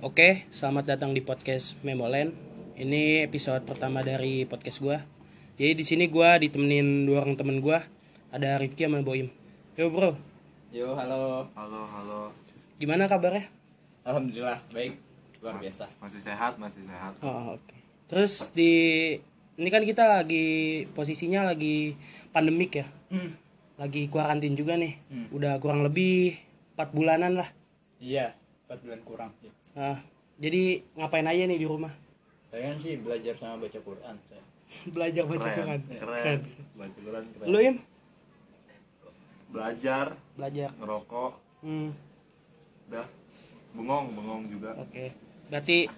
Oke, selamat datang di podcast Memoland. Ini episode pertama dari podcast gua. Jadi di sini gua ditemenin dua orang temen gua. Ada Rifki sama Boim. Yo bro, Yo, halo. Halo, halo. gimana kabarnya? Alhamdulillah, baik. Luar biasa. Masih sehat, masih sehat. Oh, oke. Terus di ini kan kita lagi posisinya lagi pandemik ya. Lagi kuarantin juga nih. Hmm. Udah kurang lebih 4 bulanan lah. Iya, 4 bulan kurang sih. Nah, jadi ngapain aja nih di rumah? Saya kan sih belajar sama baca Quran. Saya. Belajar baca Keren, Quran. keren. Baca Quran keren. Lu Im? Belajar, Belajar. ngerokok, Hmm, udah. Bengong, bengong juga. oke. Berarti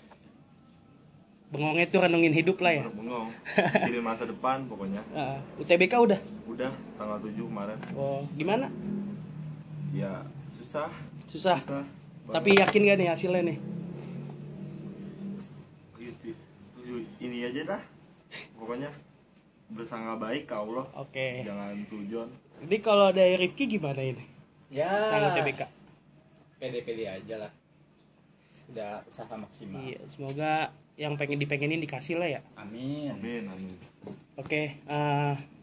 bengongnya itu renungin hidup lah ya. Bengong. Mikirin masa depan pokoknya. Ah, UTBK udah. Udah tanggal 7 kemarin. Oh, gimana? Ya, susah. Susah. Susah. Tapi yakin gak nih hasilnya nih? Ini aja dah. Pokoknya bersangka baik ke Allah. Oke. Jangan sujon. Jadi kalau dari Rifki gimana ini? Ya, Yang UTBK. pede-pede aja lah. Udah usaha maksimal. Iya, semoga yang pengen dipengenin dikasih lah ya. Amin. Amin, amin. Oke,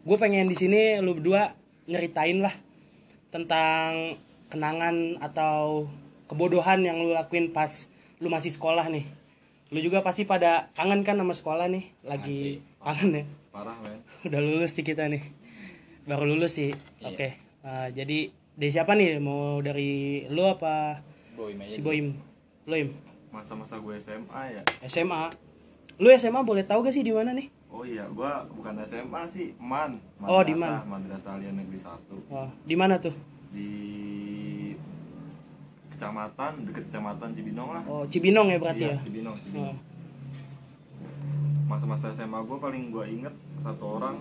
gue pengen di sini lu berdua nyeritain lah tentang kenangan atau kebodohan yang lu lakuin pas lu masih sekolah nih. Lu juga pasti pada kangen kan sama sekolah nih, lagi kangen ya. Parah, men. Udah lulus di kita nih, baru lulus sih. Oke, eh, jadi dari siapa nih? Mau dari lu apa Boy aja. si Boim? Lu Im? Masa-masa gue SMA ya. SMA. Lu SMA boleh tahu gak sih di mana nih? Oh iya, gua bukan SMA sih, MAN. Oh, di Madrasah, MAN. Madrasah Aliyah Negeri 1. Oh, di mana tuh? di kecamatan deket kecamatan Cibinong lah Oh, Cibinong ya berarti iya ya. Cibinong, Oh. Cibinong. masa-masa SMA gue paling gue inget satu orang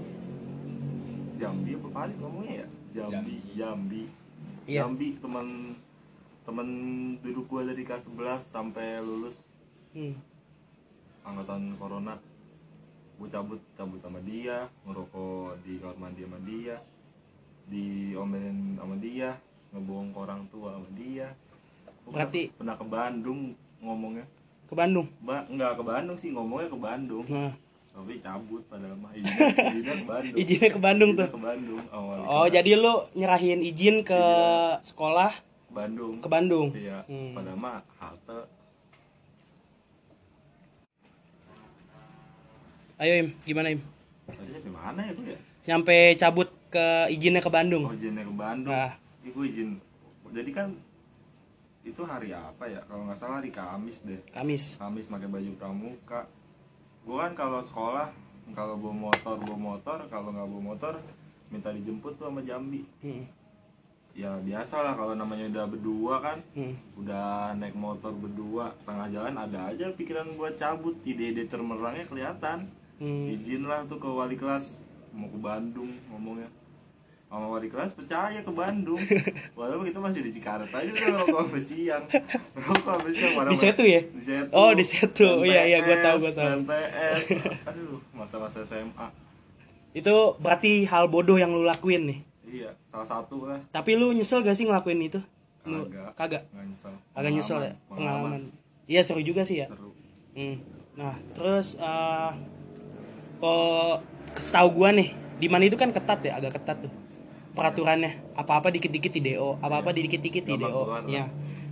Jambi apa kali ngomongnya ya Jambi Jambi Iya. Jambi teman teman duduk gue dari kelas 11 sampai lulus. Hmm. angkatan corona. Gue cabut cabut sama dia ngerokok di kamar mandi sama dia diomelin sama dia ngebohong ke orang tua sama dia. Gua Berarti- pernah, pernah ke Bandung ngomongnya. Ke Bandung. ba nggak ke Bandung sih ngomongnya ke Bandung. Nah, tapi cabut pada mah izinnya, izinnya ke Bandung. Izinnya ke Bandung Izinnya tuh. ke Bandung awal Oh, jadi lu nyerahin izin ke sekolah Bandung ke Bandung. iya Hmm. pada mah halte Ayo Im, gimana Im? di mana ya tuh ya Nyampe cabut ke izinnya ke Bandung. oh izinnya ke Bandung Nah. Gua izin jadi kan itu hari apa ya kalau nggak salah hari Kamis deh Kamis. Kamis pakai baju pramuka gue kan kalau sekolah kalau bawa motor bawa motor kalau nggak bawa motor minta dijemput tuh sama Jambi Hmm. Ya biasa lah kalau namanya udah berdua kan Hmm. udah naik motor berdua tengah jalan ada aja pikiran buat cabut ide-ide termerangnya kelihatan Hmm. izin lah tuh ke wali kelas mau ke Bandung ngomongnya sama wali kelas percaya ke Bandung walaupun kita masih di Cikarang aja udah ngerokok sampai siang ngerokok sampai siang mana- Di Setu ya? di Setu Oh, di Setu. Main Iya, iya, gua PS, tahu, gua tahu. main PS aduh masa-masa SMA Itu berarti hal bodoh yang lu lakuin nih. Iya salah satu lah Tapi lu nyesel gak sih ngelakuin itu? Lu Kagak. kagak. nggak nyesel Agak nyesel ya Pengalaman. pengalaman. Iya seru juga sih ya. seru Hmm. Nah, terus eh kok setahu gua nih, di mana itu kan ketat ya, agak ketat tuh peraturannya. Apa-apa dikit-dikit di DO, apa-apa dikit-dikit di DO. Iya.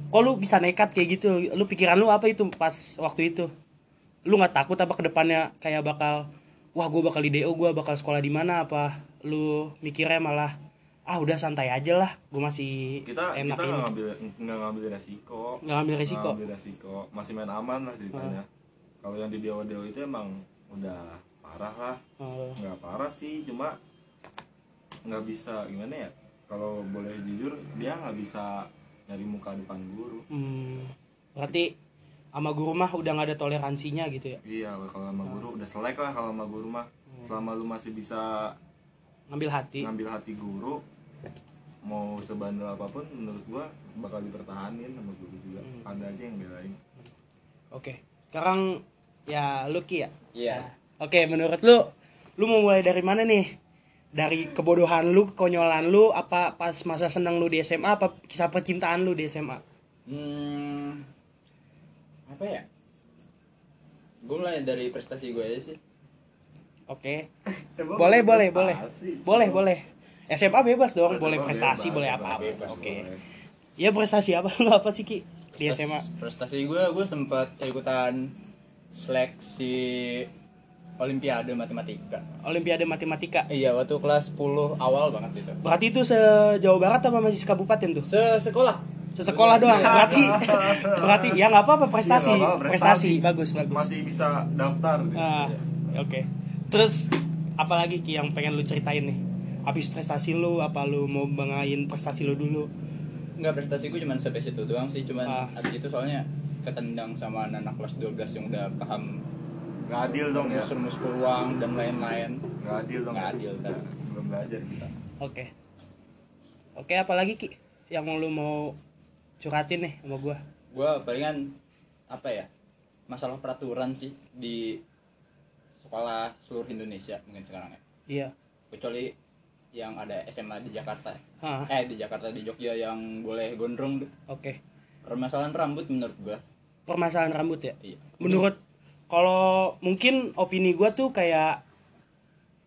Kok lu bisa nekat kayak gitu? Lu pikiran lu apa itu pas waktu itu? Lu nggak takut apa ke depannya kayak bakal wah gua bakal di DO, gua bakal sekolah di mana apa? Lu mikirnya malah ah udah santai aja lah, gua masih kita enak kita ini. nggak ngambil nggak ngambil resiko Nggak ngambil resiko. Ngambil resiko masih main aman lah ceritanya kalau yang di dewa dewa itu emang udah parah lah Oh. nggak parah sih cuma nggak bisa gimana ya kalau boleh jujur dia nggak bisa nyari muka depan guru Hmm, berarti sama guru mah udah nggak ada toleransinya gitu ya. Iya kalau sama guru udah selek lah kalau sama guru mah. Selama lu masih bisa ngambil hati. ngambil hati guru mau sebandel apa pun menurut gua bakal dipertahanin sama guru juga. Ada aja yang belain. Oke sekarang ya Lucky ya? Iya. oke menurut lu lu mau mulai dari mana nih? Dari kebodohan lu kekonyolan lu apa pas masa senang lu di SMA apa kisah percintaan lu di SMA hmm, apa ya? Gue mulai dari prestasi gue aja sih. Oke. Emang boleh boleh prestasi? boleh boleh. Boleh SMA bebas dong SMA boleh bebas, prestasi boleh bebas, apa apa bebas, oke. boleh. ya prestasi apa? Lu apa sih ki? Di SMA prestasi gue gue sempat ikutan seleksi olimpiade matematika. Olimpiade Matematika. Iya waktu kelas 10 awal banget itu. Berarti itu sejauh barat apa masih sekabupaten tuh? Se sekolah sesekolah doang berarti berarti ya nggak apa-apa prestasi Iya, nggak apa-apa, prestasi bagus bagus masih bisa daftar Ah, oke. Terus apalagi Ki yang pengen lu ceritain nih? Habis prestasi lu apa lu mau banggain prestasi lu dulu? Enggak prestasi gue cuma sampai situ doang sih cuman Ah. abis itu soalnya ketendang sama anak kelas 12 yang udah paham nggak adil dong ya rumus-rumus peluang dan lain-lain nggak adil dong Nggak adil, kan. belum belajar kita Oke. Oke, apalagi Ki yang lu mau curhatin nih sama gua? gue palingan apa ya masalah peraturan sih di sekolah seluruh Indonesia mungkin sekarang ya Iya. kecuali yang ada SMA di Jakarta Ah, eh di Jakarta di Jogja yang boleh gondrong oke. permasalahan rambut menurut gua Permasalahan rambut ya. iya Menurut kalau mungkin opini gua tuh kayak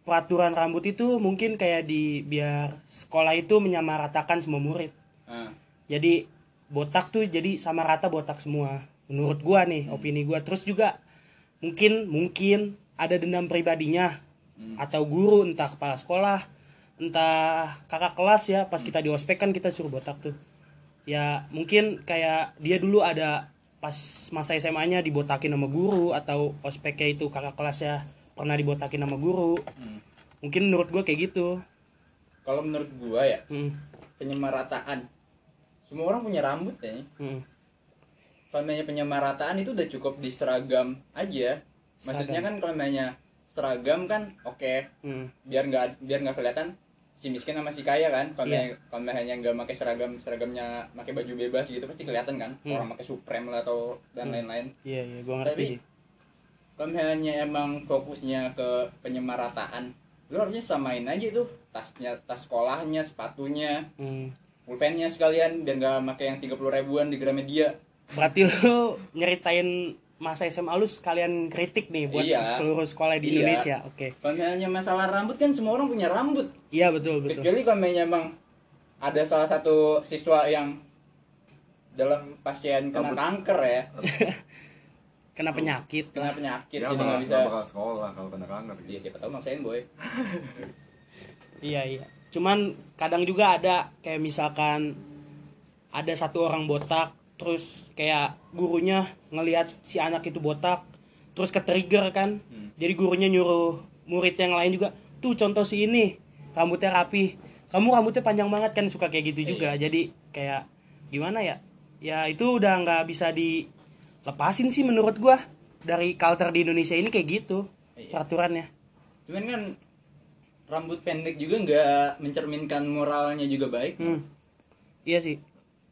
peraturan rambut itu mungkin kayak di biar sekolah itu menyamaratakan semua murid. Ah, jadi botak tuh jadi sama rata botak semua. Menurut gua nih opini gua. Terus juga mungkin mungkin ada dendam pribadinya. Atau guru entah kepala sekolah entah kakak kelas ya pas kita di ospek kan kita suruh botak tuh. Ya mungkin kayak dia dulu ada pas masa SMA-nya dibotakin sama guru atau ospeknya itu kakak kelas ya pernah dibotakin sama guru. Hmm. mungkin menurut gua kayak gitu. Kalau menurut gua ya hmm, penyemarataan semua orang punya rambut ya hmm. kalau namanya penyemarataan itu udah cukup di seragam aja. Maksudnya kan kalau namanya seragam kan oke. Hmm. biar nggak biar nggak kelihatan si miskin sama si kaya kan. Kalau kalau misalnya nggak pakai seragam seragamnya pakai baju bebas gitu pasti kelihatan kan. Hmm. orang pakai supreme lah atau dan lain-lain. Iya iya gua ngerti Tapi- kalau misalnya emang fokusnya ke penyemarataan lu harusnya samain aja tuh tasnya tas sekolahnya sepatunya. Hmm. Pulpennya sekalian biar nggak pakai yang 30 ribuan di Gramedia Berarti lu nyeritain masa SMA lu sekalian kritik nih buat Iya. seluruh sekolah di Iya. Indonesia. Oke. kalau misalnya masalah rambut kan semua orang punya rambut Iya betul betul. kecuali kalau misalnya emang ada salah satu siswa yang dalam pasien kena Rambut. kanker ya Kena penyakit. kena penyakit dia jadi nggak bisa bakal sekolah kalau kena kanker Iya gitu. siapa tahu maksain boy Iya iya. Cuman kadang juga ada kayak misalkan ada satu orang botak terus kayak gurunya ngelihat si anak itu botak terus ke trigger kan. Hmm. Jadi gurunya nyuruh murid yang lain juga tuh contoh si ini rambutnya rapi. Kamu rambutnya panjang banget kan suka kayak gitu juga. Jadi kayak gimana ya? Ya itu udah nggak bisa dilepasin sih menurut gua dari culture di Indonesia ini kayak gitu Iya. peraturannya. cuman kan rambut pendek juga nggak mencerminkan moralnya juga baik Hmm. Iya sih.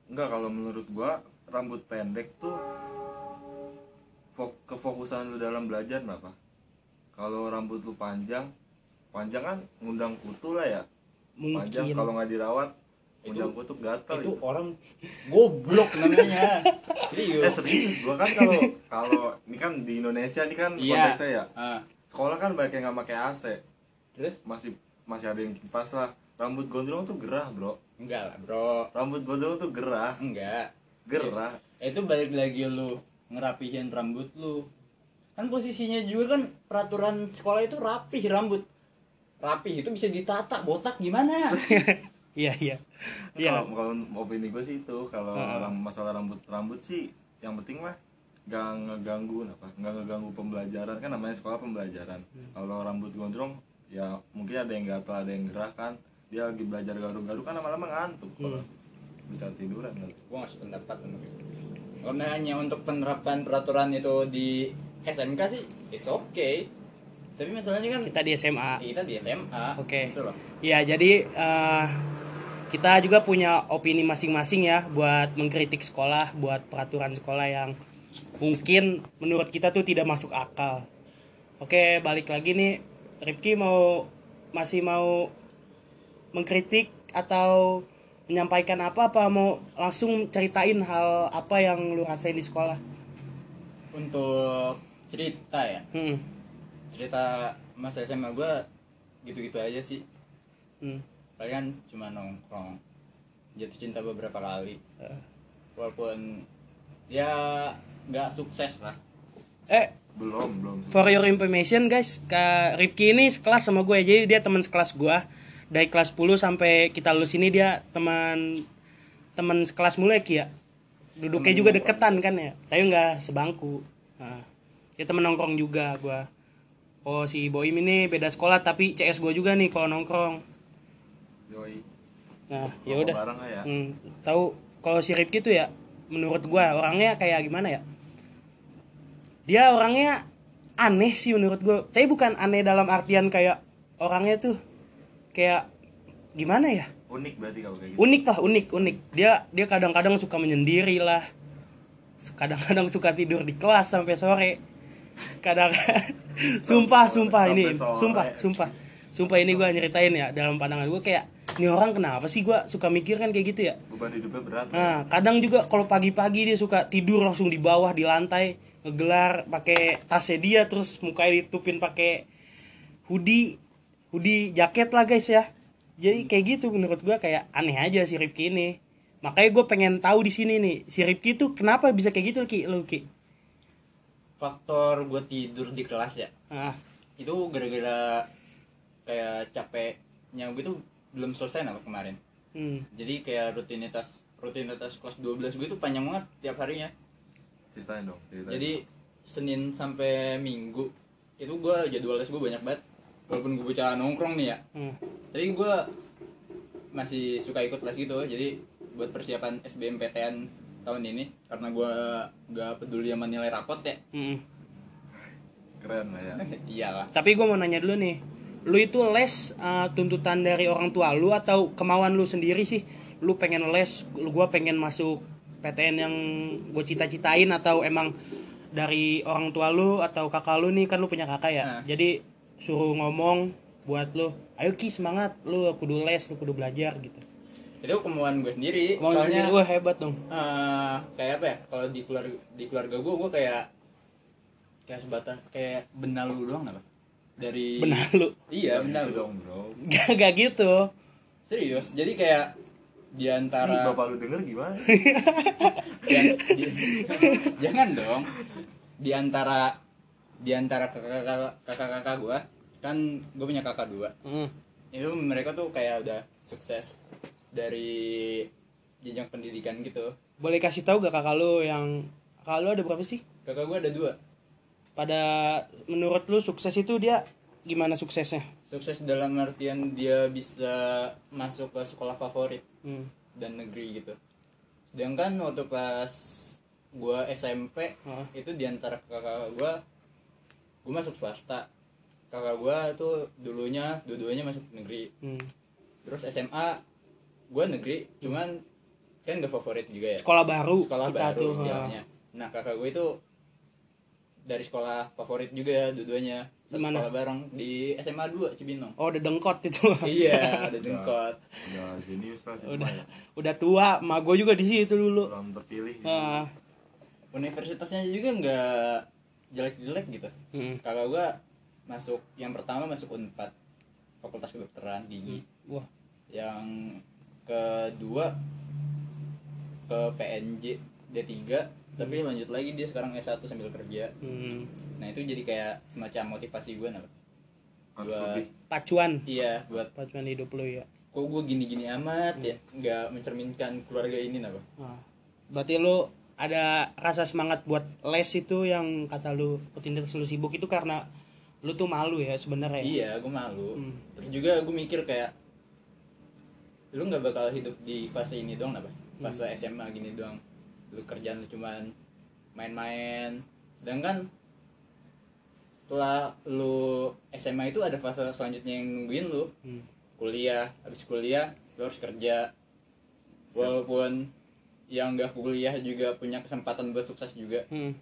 Enggak kalau menurut gua rambut pendek tuh fok- kefokusan lu dalam belajar kenapa? Kalau rambut lu panjang, panjang kan ngundang kutu lah ya. Panjang Mungkin. kalau nggak dirawat Itu- ngundang kutu gatal itu itu. orang goblok namanya Eh serius serius gua kan kalau kalau ini kan di Indonesia ini kan Iya. konteksnya ya. Ah, Sekolah kan banyak yang nggak pakai AC. Terus Masih masih ada yang kipas lah. Rambut gondrong tuh gerah, Bro. enggak lah bro Rambut gondrong tuh gerah, enggak gerah. itu balik lagi lu ngerapihin rambut lu kan posisinya juga kan peraturan sekolah itu rapih rambut rapih itu bisa ditata botak gimana Iya iya. Iya. Kalau kalau opini gue sih itu kalau ram- masalah rambut rambut sih yang penting mah nggak ngeganggu apa nggak ngeganggu pembelajaran kan namanya sekolah pembelajaran Hmm. kalau rambut gondrong ya mungkin ada yang gatal ada yang gerah kan dia lagi belajar garu-garu kan lama-lama ngantuk kalau Hmm. bisa tiduran kan gua ngasih pendapat sama kalau hanya untuk penerapan peraturan itu di SMK sih it's okay tapi masalahnya kan Kita di SMA. kita di SMA Oke. gitu loh Ya jadi eh, kita juga punya opini masing-masing ya buat mengkritik sekolah, buat peraturan sekolah yang mungkin menurut kita tuh tidak masuk akal. Oke balik lagi nih, Rifki mau masih mau mengkritik atau menyampaikan apa apa mau langsung ceritain hal apa yang lu rasain di sekolah untuk cerita ya hmm. cerita masa SMA gue gitu-gitu aja sih Hmm. palingan cuma nongkrong jatuh cinta beberapa kali Eh. walaupun ya nggak sukses lah eh belum belum. for your information guys Kak Rifki ini sekelas sama gue jadi dia teman sekelas gue dari kelas 10 sampai kita lulus ini dia teman teman sekelas mulai Ki ya. Duduknya juga deketan kan ya tapi nggak sebangku. Nah, dia temen nongkrong juga gue oh si Boim ini beda sekolah tapi CS gue juga nih kalau nongkrong. Yoi. nah ya Rokok udah. bareng lah ya. Hmm, tahu kalau si Rifki tuh ya menurut gua orangnya kayak gimana ya dia orangnya aneh sih menurut gua. Tapi bukan aneh dalam artian kayak orangnya tuh kayak gimana ya? Unik berarti kalau kayak gitu. Unik lah unik unik. Dia dia kadang-kadang suka menyendiri lah. Kadang-kadang suka tidur di kelas sampai sore. Kadang sumpah sumpah ini. sumpah sumpah. Sumpah ini gua nyeritain ya dalam pandangan gua kayak ini orang kenapa sih gua suka mikir kan kayak gitu ya? Beban hidupnya berat. Nah, kadang juga kalau pagi-pagi dia suka tidur langsung di bawah di lantai, ngegelar pakai tasnya dia terus mukanya ditutupin pakai hoodie, hoodie jaket lah guys ya. Jadi kayak gitu menurut gua kayak aneh aja si Rifki ini. Makanya gue pengen tahu di sini nih, si Rifki tuh kenapa bisa kayak gitu Ki, lu Ki? faktor gue tidur di kelas ya Ah, itu gara-gara kayak capeknya gue tuh belum selesai apa kemarin hmm, jadi kayak rutinitas rutinitas kelas 12 gue tuh panjang banget tiap harinya ceritain dong ceritain jadi Senin sampai Minggu itu gue jadwal les gue banyak banget. Walaupun gue bocah nongkrong nih ya. Hmm, tapi gue masih suka ikut les gitu. Jadi buat persiapan SBMPTN tahun ini karena gue gak peduli sama nilai rapot ya. Hmm. keren lah ya. Iyalah. Tapi gue mau nanya dulu nih, lu itu les uh, tuntutan dari orang tua lu atau kemauan lu sendiri sih? Lu pengen les, lu gua pengen masuk PTN yang gue cita-citain atau emang dari orang tua lu atau kakak lu nih kan lu punya kakak ya, Nah. jadi suruh ngomong buat lu, ayo ki semangat, lu kudu les, lu kudu belajar gitu. itu kemauan gue sendiri. Mau soalnya wah hebat dong. eh, kayak apa ya? Kalau di keluarga di keluarga gue gue kayak kayak sebatas kayak benar lu doang apa? Dari Benar lu, iya benar Gitu lu. Dong bro gak, gak gitu. serius. Jadi kayak di Ih, antara bapak lu denger gimana Jan- di- jangan dong di antara di antara kakak kakak kakak gue kan gue punya kakak dua Hmm. itu mereka tuh kayak udah sukses dari jenjang pendidikan gitu Boleh kasih tahu gak kakak lu yang kakak lu ada berapa sih? kakak gue ada dua pada menurut lu sukses itu dia gimana suksesnya? sukses dalam artian dia bisa masuk ke sekolah favorit Hmm. dan negeri gitu sedangkan waktu pas gue SMP Hah? itu di antara kakak gue gue masuk swasta kakak gue tuh dulunya dua-duanya masuk negeri Hmm. terus SMA gue negeri cuman kan gak favorit juga ya Sekolah baru sekolah kita baru tuh. istilahnya nah kakak gue itu dari sekolah favorit juga dua-duanya Satu Di mana? sekolah bareng di SMA 2 Cibinong Oh udah dengkot itu. iya ada dengkot udah jenius lah udah ya. udah tua. Ma gue juga di situ dulu. orang terpilih gitu. Nah, universitasnya juga nggak jelek-jelek gitu hmm. kakak gue masuk yang pertama masuk unpad fakultas kedokteran gigi Wah, yang kedua ke PNJ D3 tapi lanjut lagi dia sekarang S1 sambil kerja. Hmm. nah itu jadi kayak semacam motivasi gue nah harus Buat- pacuan, iya buat pacuan hidup lu ya. kok gue gini-gini amat ya? Nggak mencerminkan keluarga ini nah. Nah, berarti lu ada rasa semangat buat les itu yang kata lu rutinitas lu sibuk itu karena lu tuh malu ya sebenarnya. iya gue malu. Hmm. terus juga gue mikir kayak lu nggak bakal hidup di fase ini doang apa fase SMA gini doang lu kerjaan lu cuman main-main sedangkan setelah lu SMA itu ada fase selanjutnya yang nungguin lu Hmm. kuliah habis kuliah lu harus kerja walaupun yang nggak kuliah juga punya kesempatan buat sukses juga Hmm.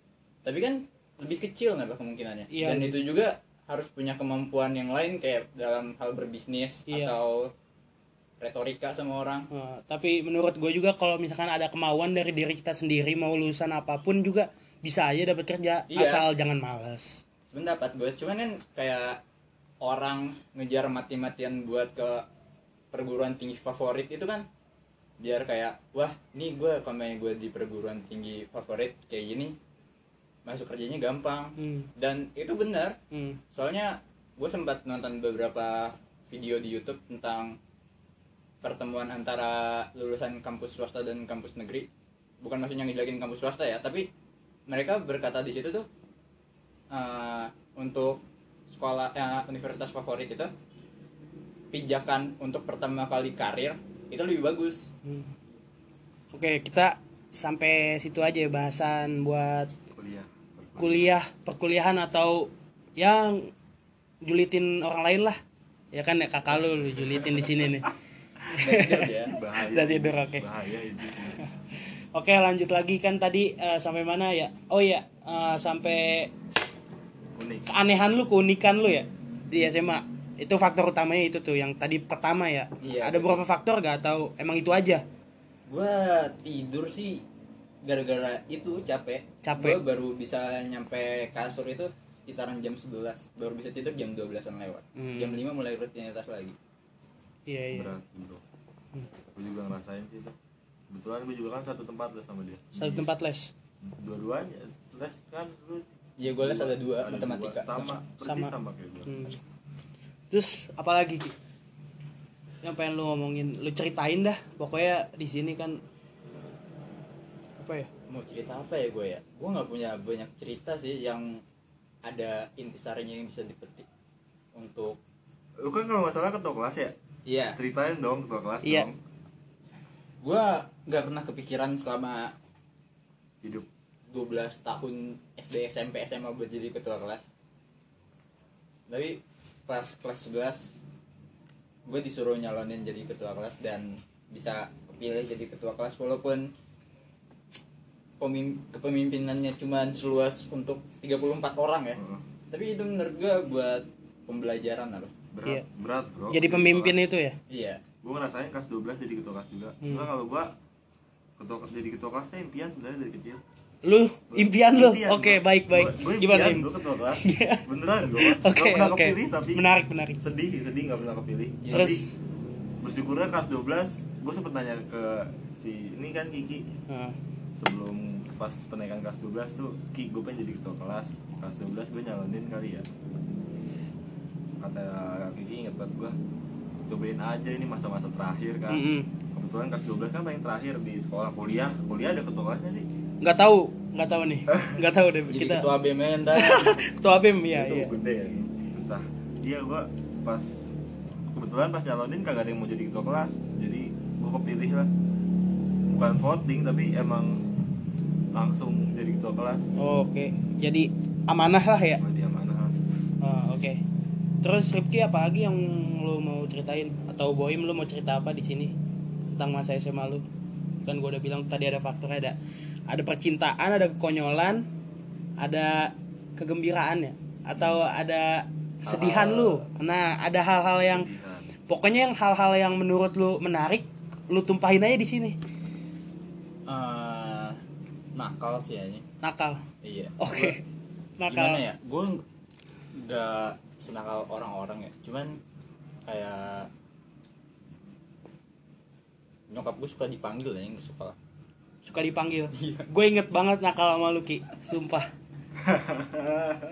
tapi kan lebih kecil nggak kemungkinannya Iya. dan itu juga harus punya kemampuan yang lain kayak dalam hal berbisnis Iya. atau retorika sama orang Nah, tapi menurut gue juga kalau misalkan ada kemauan dari diri kita sendiri mau lulusan apa pun juga bisa aja dapat kerja Iya. asal jangan malas pendapat gue cuman kan kayak orang ngejar mati-matian buat ke perguruan tinggi favorit itu kan biar kayak wah ini gue kalau gue di perguruan tinggi favorit kayak gini masuk kerjanya gampang hmm. dan itu benar Hmm. soalnya gue sempat nonton beberapa video di YouTube tentang pertemuan antara lulusan kampus swasta dan kampus negeri bukan maksudnya ngejelekin kampus swasta ya tapi mereka berkata di situ tuh eh, untuk sekolah eh, universitas favorit itu pijakan untuk pertama kali karir itu lebih bagus Hmm. Oke, kita sampai situ aja ya bahasan buat kuliah kuliah, perkuliahan atau yang julitin orang lain lah. Ya kan ya kakak lu, lu julitin di sini nih. Ya bahaya Udah tidur, oke. bahaya itu. Oke, lanjut lagi kan tadi eh, sampai mana ya? Oh iya, eh, sampai unik keanehan lu, keunikan lu ya di SMA. Itu faktor utamanya itu tuh yang tadi pertama ya. Iya, Ada beberapa faktor gak atau emang itu aja? gue tidur sih gara-gara itu capek Capek. gue baru bisa nyampe kasur itu sekitaran jam 11 baru bisa tidur jam 12an lewat Hmm. jam 5 mulai rutinitas lagi Iya, iya. berat bro gue juga ngerasain sih itu kebetulan gue juga kan satu tempat les sama dia Satu tempat les. dua-duanya les kan lu ya gue les ada dua ada matematika dua. sama Sama. sama, kayak gue Hmm. Terus apalagi Ki? Yang pengen lu ngomongin, lu ceritain dah. Pokoknya di sini kan apa ya? mau cerita apa ya gue ya gue nggak punya banyak cerita sih yang ada intisarinya yang bisa dipetik untuk lu kan kalau masalah ketua kelas ya iya. Ceritain dong ketua kelas Iya. dong. Gue nggak pernah kepikiran selama hidup. 12 tahun SD SMP SMA buat jadi ketua kelas. Tapi pas kelas 11 gue disuruh nyalonin jadi ketua kelas dan bisa kepilih jadi ketua kelas walaupun pemim- kepemimpinannya cuma seluas untuk 34 orang ya. Heeh. tapi itu menurut gue buat pembelajaran apa berat Iya. berat bro Jadi pemimpin itu ya? iya gue ngerasain kelas 12 jadi ketua kelas juga Hmm. Karena kalau gue ketua jadi ketua kelasnya impian sebenarnya dari kecil Lu impian lu. Oke, gua. baik baik. Gua- gua Gimana impian Im? gua ketua kelas Iya. beneran gue Oke, pernah oke. kepilih tapi Menarik, menarik. sedih sedih nggak pernah kepilih Terus Tapi bersyukurnya kelas 12 gue sempet nanya ke si ini kan Kiki Nah, sebelum pas penaikan kelas 12 tuh Ki gue pengen jadi ketua kelas kelas 12 gue nyalonin kali ya kata Kiki inget banget gue cobain aja ini masa-masa terakhir kan mm-mm. kebetulan kelas 12 kan paling terakhir di sekolah kuliah kuliah ada ketua kelasnya sih nggak tahu, nggak tahu nih. Nggak tahu deh jadi kita. ketua BMN dan Ketua BEM ya, itu iya. gede ya susah iya gue pas kebetulan pas nyalonin kagak ada yang mau jadi ketua kelas jadi gue kepilih lah bukan voting tapi emang langsung jadi ketua kelas Oh, Oke. Jadi amanah lah ya. Wah, dia mana Oh, Oke. Terus Rifki apa lagi yang lu mau ceritain atau Boim lu mau cerita apa di sini tentang masa SMA lu? Kan gua udah bilang tadi ada faktornya ada ada percintaan, ada kekonyolan, ada kegembiraan ya atau ada kesedihan lu. Nah, ada hal-hal yang pokoknya yang hal-hal yang menurut lu menarik lu tumpahin aja di sini. eh, nakal sih ya Nakal. iya Oke. gimana Nakal. ya gue nggak senakal orang-orang ya cuman kayak nyokap gue suka dipanggil ya yang suka Suka dipanggil. Iya. Gue inget banget nakal sama lu Ki, sumpah.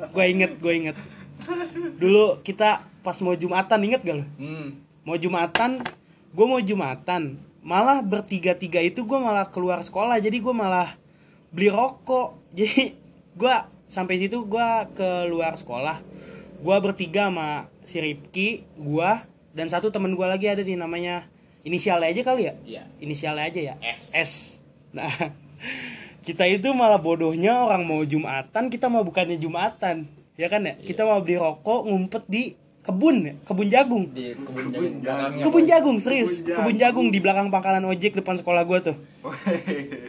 gue inget, gue inget. Dulu kita pas mau jumatan inget gak lu? hmm Mau jumatan, gue mau jumatan. Malah bertiga-tiga itu gue malah keluar sekolah, jadi gue malah beli rokok. Jadi gue sampai situ gue keluar sekolah. Gue bertiga sama si Ripki, gue dan satu temen gue lagi ada di namanya inisialnya aja kali ya? iya. Inisialnya aja ya? S. S. Nah kita itu malah bodohnya orang mau jumatan kita mau bukannya jumatan ya kan ya? Kita mau beli rokok ngumpet di kebun ya? Kebun jagung. Di kebun Kebun jagung. belakangnya kebun jagung serius. Kebun kebun jagung. di belakang pangkalan ojek depan sekolah gua tuh.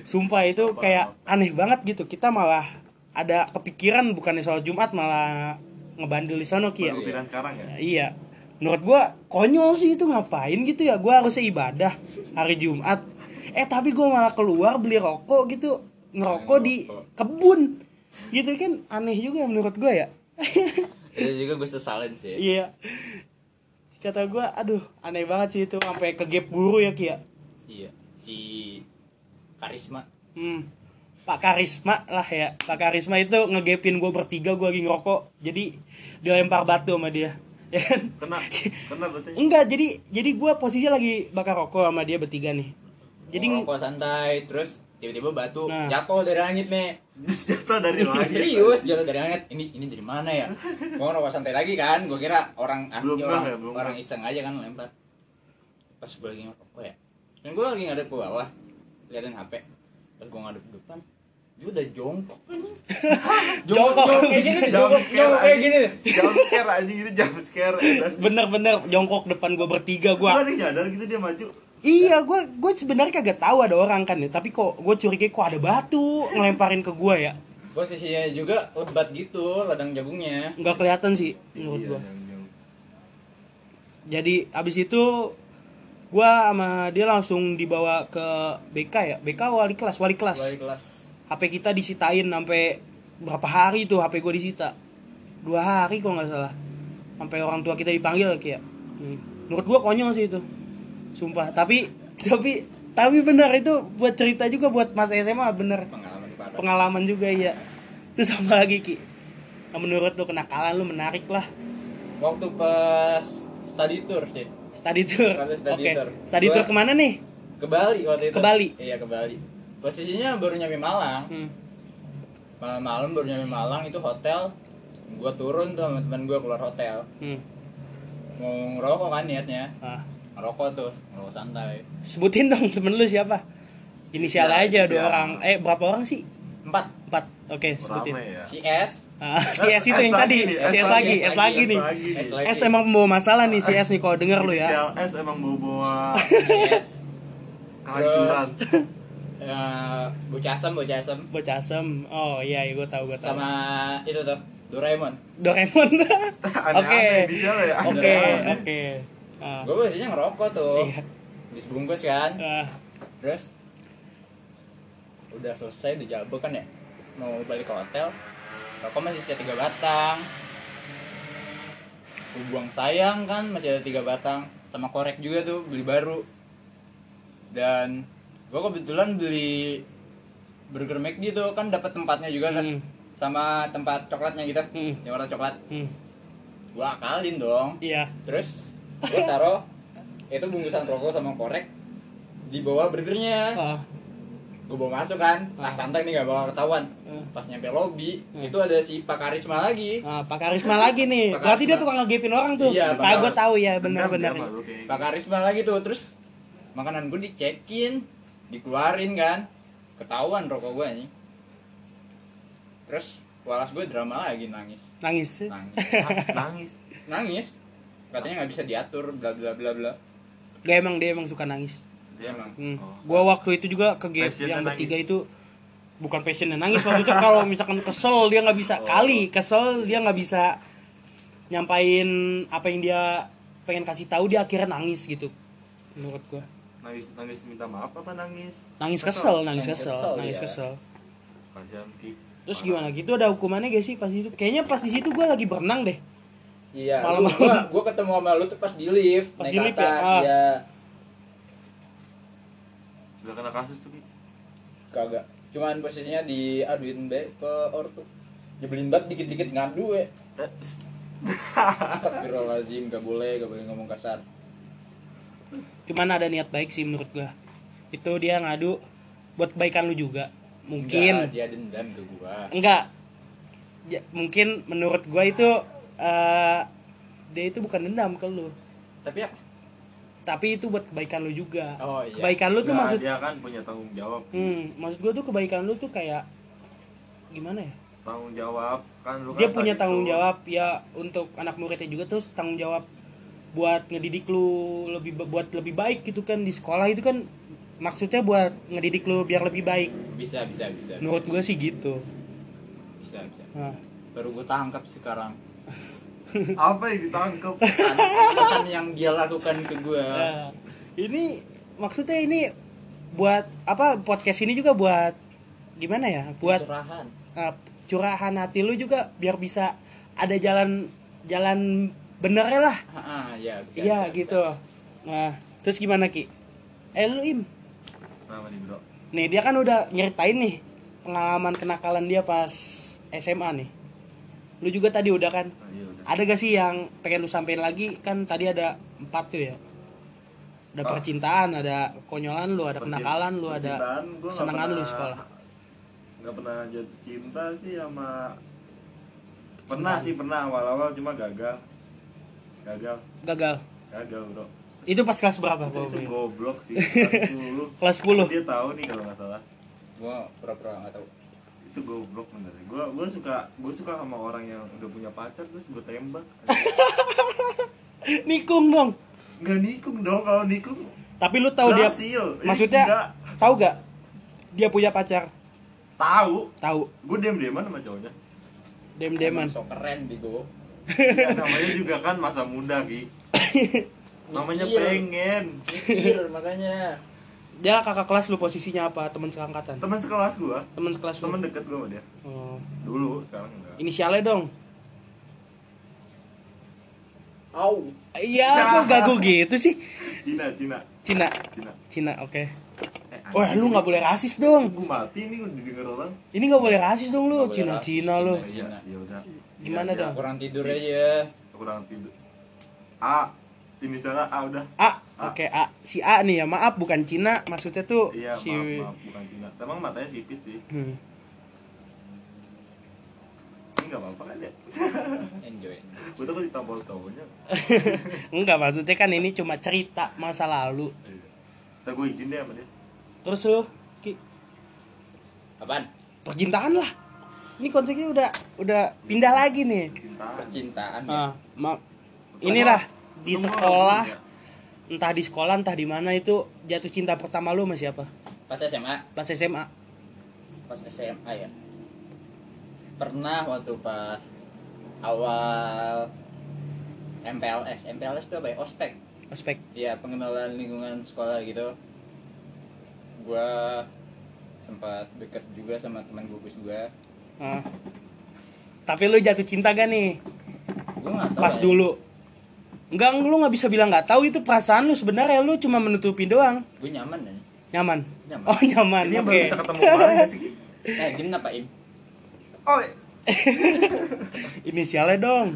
Sumpah itu kayak aneh banget gitu. Kita malah ada kepikiran bukannya soal jumat malah ngebandel di sono Ki ya? Kepikiran sekarang ya? Iya. Menurut gua konyol sih itu ngapain gitu ya? Gua harusnya ibadah hari Jumat. Eh tapi gua malah keluar beli rokok gitu. Ngerokok di kebun. Gitu kan aneh juga menurut gua ya. Itu juga gue sesalin sih. Iya. Kata gua aduh aneh banget sih itu sampai ke gap guru ya Kia iya si karisma. Hmm. Pak Karisma lah ya. Pak Karisma itu ngegepin gue bertiga gue lagi ngerokok. Jadi dilempar batu sama dia. Ya kan? Kena? Kena berarti? Enggak jadi jadi gue posisi lagi bakar rokok sama dia bertiga nih. Jadi jadi rokok santai terus tiba-tiba batu Nah. jatuh dari langit nih jatuh dari langit. serius jatuh dari langit. Ini ini dari mana ya? Mau rokok santai lagi kan? Gue kira orang Belum ngeh orang, ya, belum orang iseng aja kan lempar. Pas gue lagi ngerokok ya. Dan gue lagi ngadep ke bawah liatin hp pas gue ngadep ke depan dia udah jongkok. Jongkok. Kayak gini. Jongkok jongkok kayak gini. Jump scare anjing itu jump scare bener-bener jongkok depan gue bertiga gue gua ada nyadar gitu dia maju. Iya gue gue sebenarnya kagak tahu ada orang kan ya tapi kok gue curiga kok ada batu ngelemparin ke gue ya. Posisinya juga lebat gitu ladang jagungnya. Nggak kelihatan sih menurut Iya, gue jadi abis itu gue sama dia langsung dibawa ke BK ya? BK wali kelas? Wali kelas. Wali kelas. HP kita disitain sampai berapa hari tuh HP gue disita? Dua hari kok nggak salah. Sampai orang tua kita dipanggil kayak hmm. menurut gue konyol sih itu. Sumpah. Tapi tapi tapi benar itu buat cerita juga buat mas SMA bener pengalaman pengalaman juga ya itu sama lagi ki. Nah, menurut lu kenakalan lu menarik lah. Waktu pas study tour sih study tour. Oke tour. study tour ke mana nih? ke Bali waktu itu. Ke Bali? iya ke Bali. Posisinya baru nyampe Malang. Hmm. malam-malam baru nyampe Malang itu hotel. Gua turun tuh sama teman gua keluar hotel. Hmm. mau ngerokok kan niatnya? Ah. ngerokok tuh ngerokok santai. Sebutin dong temen lu siapa. Inisial Ya, aja dua inisial. orang. Eh berapa orang sih empat empat. Oke sebutin. Rame ya. Si S. Ah, si S itu yang tadi, lagi nih, si S S lagi, S lagi nih. S lagi. S emang membawa masalah nih si S nih kalau denger lu ya. S emang bawa bawa kehancuran. Ya, bocah asem bocah asem. Bocah asem. Oh iya, iya gue tahu gue tahu. sama itu tuh Doraemon. Doraemon. Oke. Ya? Oke, oke. Ah, gue biasanya ngerokok tuh. Iya. habis bungkus kan. Ah, terus udah selesai dijabel kan ya? Mau balik ke hotel? Rokok masih sisa tiga batang. Gue buang sayang kan masih ada tiga batang. Sama korek juga tuh beli baru. Dan gue kebetulan beli burger McD tuh kan dapat tempatnya juga kan? Hmm. sama tempat coklatnya gitu Hmm. yang warna coklat. Hmm, gue akalin dong. Iya. terus gue taruh itu bungkusan rokok sama korek di bawah burgernya. Ah, gue bawa masuk kan ah santai nih gak bakal ketahuan Hmm. pas nyampe lobby Hmm. itu ada si Pak Karisma lagi ah, Pak Karisma lagi nih. Pak Berarti dia tukang ngegepin orang tuh. Iya, Pak ah, gue tahu ya, benar-benar. Pak Karisma lagi tuh terus makanan gue dicekin dikeluarin kan ketahuan rokok gue nih terus walas gue drama lagi nangis Nangis. nangis nangis nangis katanya nggak bisa diatur bla bla bla bla Gak emang dia emang suka nangis. Dia emang Hmm. Oh. Gua waktu itu juga ke Passionnya yang nangis. bertiga itu bukan passionnya nangis maksudnya kalau misalkan kesel dia nggak bisa Oh. kali kesel dia nggak bisa nyampain apa yang dia pengen kasih tahu dia akhirnya nangis gitu menurut gua nangis nangis minta maaf apa nangis nangis kesel Kesel. nangis kesel kesel, nangis iya. kesel kasihan terus gimana gitu ada hukumannya gak sih pas itu kayaknya pas di situ gua lagi berenang deh iya Malam- gua, gua ketemu sama lu tuh pas di lift Pas naik di lift ya? atas Ah. ya udah kena kasus tuh ki. Kagak. Cuman posisinya diaduin be ke ortu nyebelin banget dikit-dikit ngadu ya Eh, Astagfirullahaladzim gak boleh gak boleh ngomong kasar. Cuman ada niat baik sih menurut gua. Itu dia ngadu buat kebaikan lu juga. Mungkin. Enggak, dia dendam ke gua. Enggak. Ya, mungkin menurut gua itu eh dia itu bukan dendam ke lu. Tapi ya tapi itu buat kebaikan lu juga. Oh, iya. kebaikan lu tuh Nggak, maksud dia kan punya tanggung jawab. Hmm, maksud gua tuh kebaikan lu tuh kayak gimana ya? Tanggung jawab kan lu dia kan punya tanggung itu- jawab ya untuk anak muridnya juga terus tanggung jawab buat ngedidik lu lebih buat lebih baik gitu kan di sekolah itu kan maksudnya buat ngedidik lu biar lebih baik. Bisa bisa bisa. Menurut gua sih gitu. Bisa bisa. Nah, baru gua tangkap sekarang apa yang ditangkap pesan, yang dia lakukan ke gue Nah, ini maksudnya ini buat apa podcast ini juga buat gimana ya? Buat curahan uh, curahan hati lu juga biar bisa ada jalan jalan benernya lah. Ah ya bisa, iya bisa, gitu. nah terus gimana ki? Eh lu im? Nama nih bro? Nih dia kan udah nyeritain nih pengalaman kenakalan dia pas SMA nih. Lu juga tadi udah kan? Nah, iya ada gak sih yang pengen lu sampein lagi? Kan tadi ada empat tuh ya. Ada Ah. percintaan ada konyolan lu ada kenakalan lu ada gua nggak kesenangan lu sekolah. nggak pernah jatuh cinta sih sama pernah sih pernah. Awal-awal cuma gagal. Gagal. Gagal? Gagal bro. Itu pas kelas berapa itu, goblok sih. Kelas 10 kelas 10 dia tahu nih kalau nggak salah. Gue pura-pura nggak tahu itu goblok bener gue gue suka gue suka sama orang yang udah punya pacar terus gue tembak. Nikung dong. Nggak nikung dong kalau nikung tapi lu tahu dia berhasil. Ini maksudnya enggak. tahu gak dia punya pacar? Tahu. Tahu. Gue dem deman sama cowoknya. Dem deman so keren bigo. Ya, namanya juga kan masa muda ki. Namanya pengen. Mikir makanya dia kakak kelas lu posisinya apa? Teman seangkatan? Teman sekelas gue teman sekelas lu? Teman deket gue sama dia. Oh. dulu sekarang enggak. Inisialnya dong? Au. Iya kok gagu gitu sih? Cina Cina. Cina. Cina. Cina oke. Eh, wah lu nggak boleh rasis dong. gue mati nih udah denger orang. Ini nggak boleh rasis dong lu. Cina rasis, Cina lu. Cina. iya ya udah. Gimana Iya, dong? iya. kurang tidur aja. kurang tidur. A inisialnya A udah. A oke A si A nih ya maaf bukan Cina maksudnya tuh iya si maaf maaf bukan Cina. Emang matanya sipit sih. Hmm. ini nggak apa-apa kan ya enjoy gue takut ditampol enggak maksudnya kan ini cuma cerita masa lalu. Iya. Gue izin deh sama dia. Terus lu Ki, apaan? Percintaan lah. Ini konsepnya udah udah pindah lagi nih. Cintaan percintaan ya? Ah ma- inilah di sekolah entah di sekolah entah di mana itu jatuh cinta pertama lu sama siapa? Pas SMA pas SMA pas SMA ya. Pernah waktu pas awal MPLS MPLS itu apa ya? Ospek. Ospek. Ya pengenalan lingkungan sekolah gitu. Gua sempat deket juga sama teman gugus gua. Ah. tapi lu jatuh cinta gak nih? Gua nggak tahu pas ya. dulu enggak lu nggak bisa bilang nggak tahu itu perasaan lu sebenarnya. Lu cuma menutupi doang. Gue nyaman ya nyaman? Nyaman. oh nyaman ini yang oke. baru kita ketemu kemarin sih? Eh gini apa im? Oh. Inisialnya dong.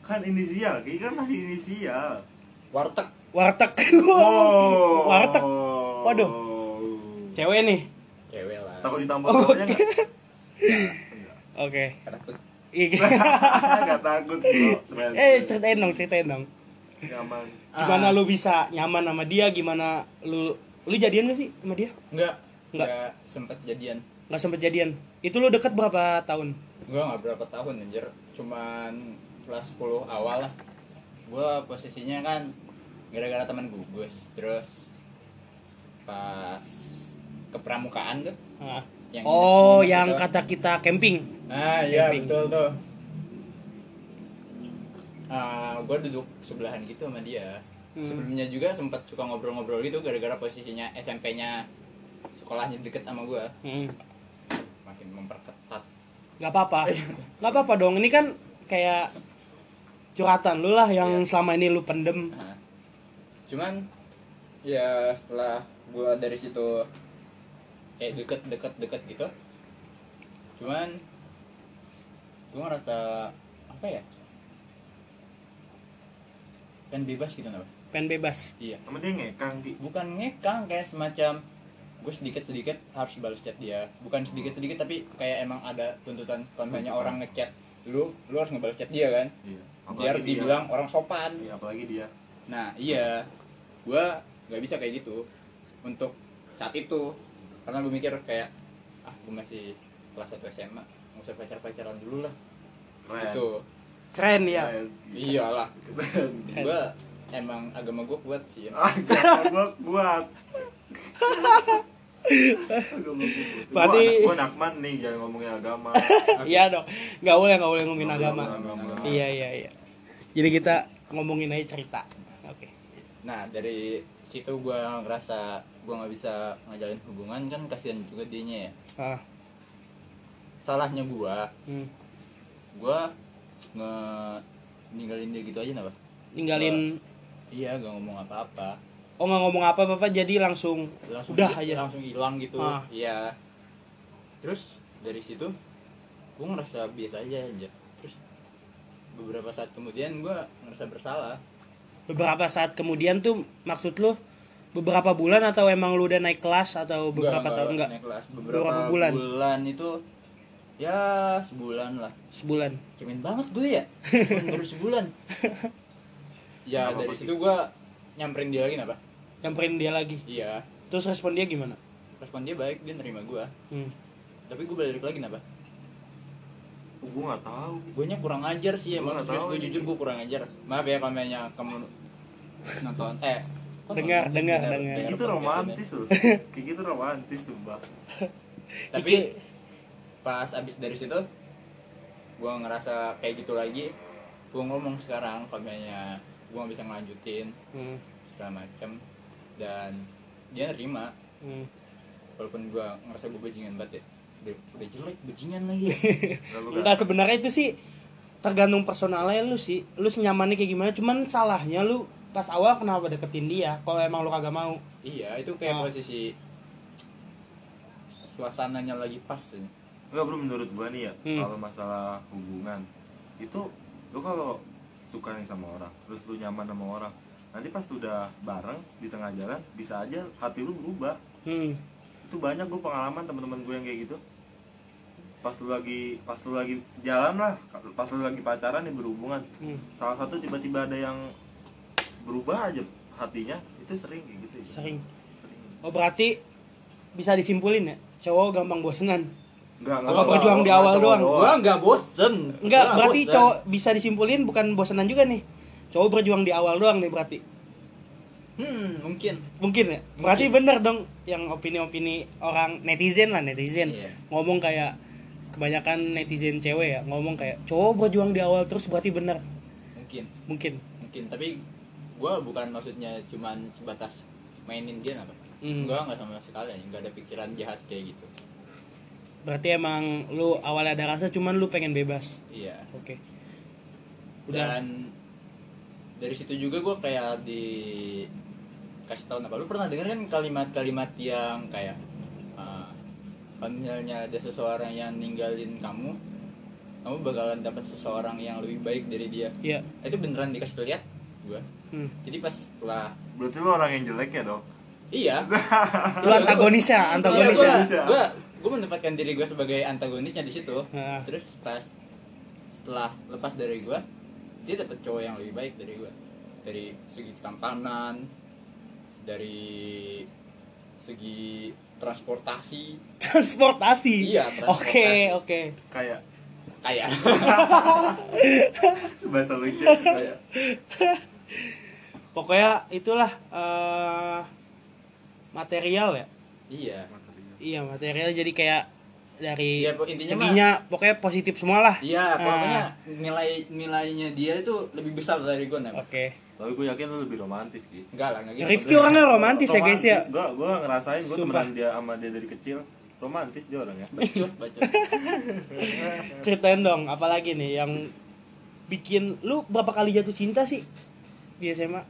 Kan inisial Ki. Kan masih inisial. Warteg. Warteg. Oh. Warteg. Waduh. cewek nih. Cewek lah. Takut ditampol Oh, cowoknya oke. nggak takut Iya. nggak takut bro. Eh ceritain dong ceritain dong. Nyaman. Gimana Ah. lu bisa nyaman sama dia? Gimana lu lu jadian gak sih sama dia? Enggak Nggak. enggak sempet jadian. Nggak sempet jadian. Itu lu deket berapa tahun? Gua nggak berapa tahun anjir. Cuman kelas 10 awal lah. Gua posisinya kan gara-gara teman gugus terus pas ke pramukaan tuh. Ah. Yang oh yang itu. kata kita camping ah iya camping. betul tuh Ah, gua duduk sebelahan gitu sama dia Hmm. sebelumnya juga sempat suka ngobrol-ngobrol gitu gara-gara posisinya SMP-nya sekolahnya deket sama gua hmm. makin memperketat nggak apa-apa nggak apa-apa dong ini kan kayak curhatan lu lah yang Iya. selama ini lu pendem Nah, cuman ya setelah gua dari situ eh deket deket deket gitu. Cuman gua ngerasa apa ya? Kan bebas gitu napa pengen bebas. Iya. Sama dia ngekang Ki bukan ngekang kayak semacam gue sedikit sedikit harus balas chat dia. Bukan sedikit sedikit tapi kayak emang ada tuntutan kalau misalnya orang ngechat lu lu harus ngebalas chat dia kan? Iya. Biar dia- dibilang orang sopan. Iya apalagi dia. Nah iya, gua nggak bisa kayak gitu. Untuk saat itu karena gue mikir kayak ah gue masih kelas 1 SMA nggak usah pacar pacaran dulu lah. Keren. Itu. Keren ya? Keren. iyalah. Gue emang agama gue kuat sih ya. agak gua kuat. Berarti- gua nakman nih jangan ngomongin agama. Iya dong. Nggak boleh nggak boleh ngomongin agama. Agama. iya iya iya. Jadi kita ngomongin aja cerita. Oke. nah dari situ gue ngerasa gue nggak bisa ngajalin hubungan kan kasihan juga dianya ya Ah. salahnya gue Hmm. gue nge ninggalin dia gitu aja napa Ninggalin iya gak ngomong apa-apa Oh nggak ngomong apa apa jadi langsung langsung Udah aja. langsung hilang gitu Ah. iya terus dari situ gue ngerasa biasa aja aja terus beberapa saat kemudian gue ngerasa bersalah beberapa saat kemudian tuh maksud lu beberapa bulan atau emang lu udah naik kelas atau beberapa tahun? Enggak. naik kelas. Beberapa, Beberapa bulan. bulan. itu ya sebulan lah. Sebulan. Cemen banget gue ya. Baru sebulan. Ya Nggak dari situ gue nyamperin dia lagi apa nyamperin dia lagi? Iya. Terus respon dia gimana? Respon dia baik dia nerima gue. Hmm. tapi gue balik lagi apa gue nggak tahu. Gue nya kurang ajar sih emang tahu gue jujur gue kurang ajar. Maaf ya kalau misalnya kamu nonton eh Dengar, dengar, Dengar- itu romantis loh. Kayak gitu romantis sumpah. Ini. tapi pas abis dari situ gue ngerasa kayak gitu lagi. Gue ngomong sekarang kalau misalnya gue gak bisa ngelanjutin Hmm. segala macem. Dan dia nerima. Hmm. walaupun gue ngerasa gue bajingan banget ya udah, udah jelek bajingan lagi. Enggak sebenarnya itu sih tergantung personalnya lu sih. Lu senyamannya kayak gimana cuman salahnya lu pas awal kenapa deketin dia kalau emang lu kagak mau. Iya itu kayak Ah. posisi suasananya lagi pas tuh. Enggak bro menurut gua nih ya Hmm. kalau masalah hubungan itu lu kalau suka nih sama orang terus lu nyaman sama orang nanti pas udah bareng di tengah jalan bisa aja hati lu berubah. Hmm. itu banyak gue pengalaman teman-teman gue yang kayak gitu pas lu lagi pas lu lagi jalan lah pas lu lagi pacaran nih berhubungan Hmm. salah satu tiba-tiba ada yang berubah aja hatinya itu sering kayak gitu ya. sering Sering. oh berarti bisa disimpulin ya cowok gampang bosenan Enggak, Oh, berjuang di awal doang. gue nggak bosen enggak Gua berarti bosen. cowok bisa disimpulin bukan bosenan juga nih cowok berjuang di awal doang nih berarti hmm mungkin mungkin ya berarti bener dong yang opini-opini orang netizen lah netizen Iya. ngomong kayak kebanyakan netizen cewek ya ngomong kayak cowok berjuang di awal terus berarti bener. Mungkin. Mungkin. Mungkin. Tapi gue bukan maksudnya cuman sebatas mainin dia apa Hmm. gue nggak sama sekali nggak ada pikiran jahat kayak gitu. Berarti emang lu awalnya ada rasa cuman lu pengen bebas? Iya. Oke. Udah. Dan dari situ juga gue kayak di kasih tahu apa lu pernah denger kan kalimat-kalimat yang kayak kalau misalnya ada seseorang yang ninggalin kamu kamu bakalan dapat seseorang yang lebih baik dari dia. Iya. Itu beneran dikasih lihat gue hmm. jadi pas setelah berarti lu orang yang jelek ya dong iya. Lu antagonis ya antagonis ya Antagonis ya. gue gue menempatkan diri gue sebagai antagonisnya di situ. Nah. terus pas setelah lepas dari gue dia dapet cowok yang lebih baik dari gue dari segi ketampanan dari segi transportasi. Transportasi? Iya, oke oke. Kayak kayak. Bahasa lucu kayak. Pokoknya itulah eh, material ya? Iya. Iya material. Jadi kayak dari po- intinya seginya pokoknya positif semua lah. Iya pokoknya Ah. nilai nilainya dia itu lebih besar dari gue oke tapi gue yakin lu lebih romantis gitu enggak lah enggak gitu. Rifki orangnya romantis ya guys ya? Gue gue ngerasain gue Sumpah. temenan dia sama dia dari kecil. Romantis dia orangnya. Bacot bacot. Ceritain dong apalagi nih yang bikin lu berapa kali jatuh cinta sih di SMA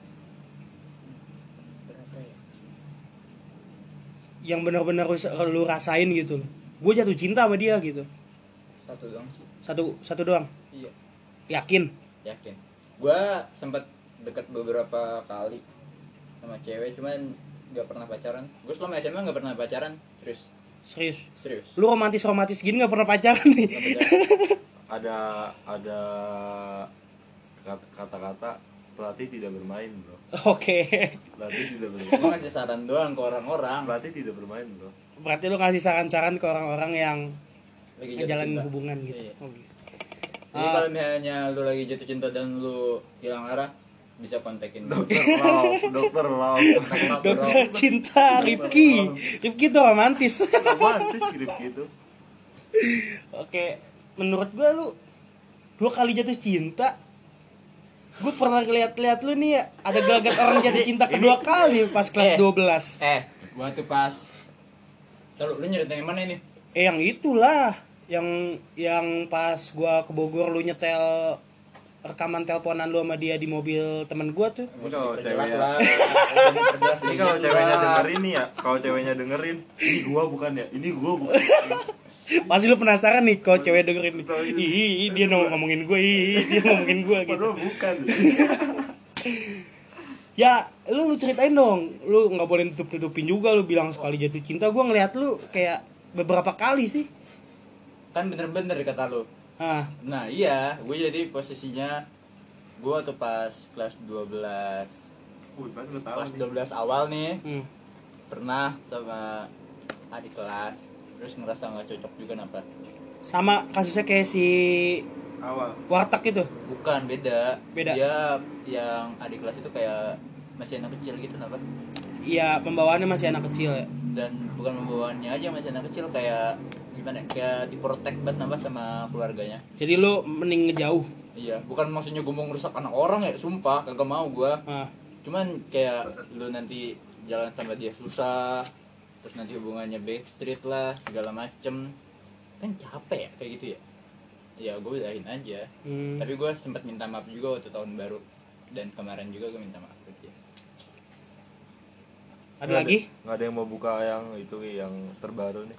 yang benar-benar lu, lu rasain gitu gue jatuh cinta sama dia gitu. Satu dong sih. Satu satu doang? Iya. Yakin? Yakin. Gua sempat deket beberapa kali sama cewek cuman nggak pernah pacaran. Gue selama SMA nggak pernah pacaran serius. Serius? Serius. Lu romantis romantis gini nggak pernah pacaran nih? Pacaran. ada ada kat- kata-kata pelatih tidak bermain bro. Oke. Pelatih tidak bermain. Gue ngasih saran doang ke orang-orang. Pelatih tidak bermain bro. Berarti lu ngasih saran-saran ke orang-orang yang lagi ngejalanin hubungan gitu? Iya. Oh, gitu. jadi Ah. kalau misalnya lu lagi jatuh cinta dan lu hilang arah bisa kontakin dokter love dokter love dokter cinta Rifki. Rifki tuh romantis. Romantis gitu gitu oke menurut gua lu dua kali jatuh cinta. Gue pernah ngeliat-liat lu nih ya ada gelagat orang jatuh cinta kedua kali pas kelas Eh. 12 eh waktu pas Lalu lu nyeritain yang mana ini? eh yang itulah yang yang pas gua ke Bogor lu nyetel rekaman teleponan lu sama dia di mobil temen gua tuh. Ini kalau ceweknya. lah. Ini kalau ceweknya dengerin nih ya, kalau ceweknya dengerin, ini gua bukan ya, ini gua bukan. pasti lu penasaran nih kalau cewek dengerin nih. Ih ih, dia ngomong ngomongin gue ih dia ngomongin gue gitu. Padahal bukan. ya lu lu ceritain dong. Lu nggak boleh tutup tutupin juga lu bilang sekali jatuh cinta. Gua ngeliat lu kayak beberapa kali sih. Kan bener-bener kata lu. Ah Nah iya, gue jadi posisinya gue waktu pas kelas 12 Wih, kan lu tahu Kelas nih. 12 awal nih hmm. Pernah sama adik kelas Terus ngerasa nggak cocok juga kenapa sama kasusnya kayak si Awal. warteg itu Bukan, beda Beda. Dia yang adik kelas itu kayak masih anak kecil gitu kenapa Iya pembawaannya masih anak kecil ya Dan bukan pembawaannya aja masih anak kecil kayak gimana? Ya, kayak diprotek banget nambah sama keluarganya. Jadi lu mending ngejauh. Iya, bukan maksudnya gue mau ngerusak anak orang ya, sumpah kagak mau gue ah. Cuman kayak lu nanti jalan sama dia susah terus nanti hubungannya backstreet lah segala macem. Kan capek ya kayak gitu ya. Ya gue udahin aja. Hmm. tapi gue sempat minta maaf juga waktu tahun baru. Dan kemarin juga gue minta maaf dia. Ada lagi? Nggak ada yang mau buka yang itu yang terbaru nih.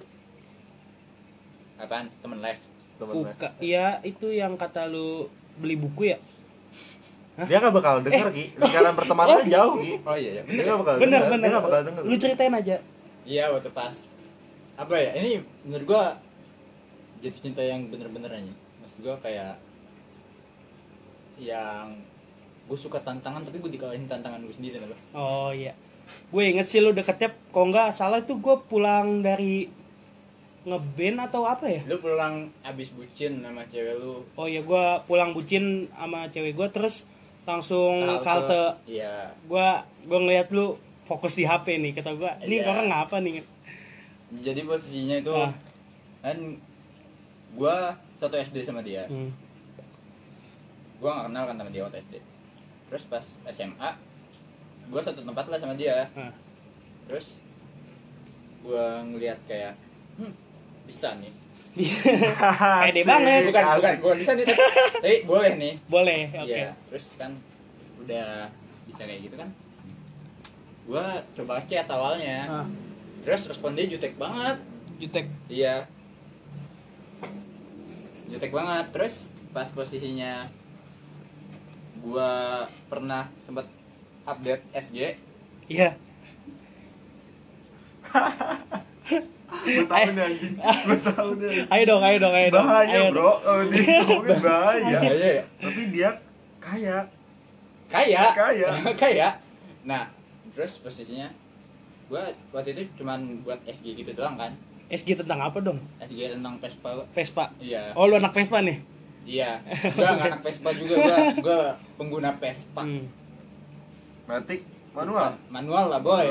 Apaan? Temen les. Temen buka iya itu yang kata lu beli buku ya? Dia nggak bakal denger Ki. Lingkaran pertemanannya jauh Ki. oh iya ya Dia nggak bakal bener denger. bener. Dia bakal denger. lu ceritain aja. Iya waktu pas. Apa ya? Ini menurut gue jatuh cinta yang bener-bener aja. Maksud gue kayak yang gue suka tantangan tapi gue dikalahin tantangan gue sendiri apa oh iya. Gue inget sih lu deketnya kalau nggak salah itu gue pulang dari ngeband atau apa ya lu pulang abis bucin sama cewek lu oh iya gue pulang bucin sama cewek gue terus langsung kalte iya gue gue ngeliat lu fokus di HP nih kata gue ini Iya. orang ngapa nih jadi posisinya itu Ah. kan gua satu SD sama dia hmm. gua gak kenal kan sama dia waktu SD terus pas SMA gua satu tempat lah sama dia Ah. terus gua ngeliat kayak hmm, bisa nih. Pede banget. Bukan bukan. Bukan bisa nih tapi, tapi boleh nih. Boleh oke. Iya, terus kan udah bisa kayak gitu kan. Gua coba chat awalnya. Ah, terus respon dia jutek banget. Jutek. Iya. Jutek banget. Terus pas posisinya gua pernah sempat update SG. iya. Gue tahu nih anjing. Gue ayo dong ayo dong ayo dong Bahaya ayo bro. Kalau dia ngomongin bahaya. Ya. Tapi dia kaya. Kaya. Kaya. Kaya. Nah, terus posisinya gua waktu itu cuman buat SG gitu doang kan. SG tentang apa dong SG tentang Vespa. Vespa Iya. oh lu anak Vespa nih Iya. Gua nggak anak Vespa juga gua. Gua pengguna Vespa. hmm. Matic manual. Manual lah boy.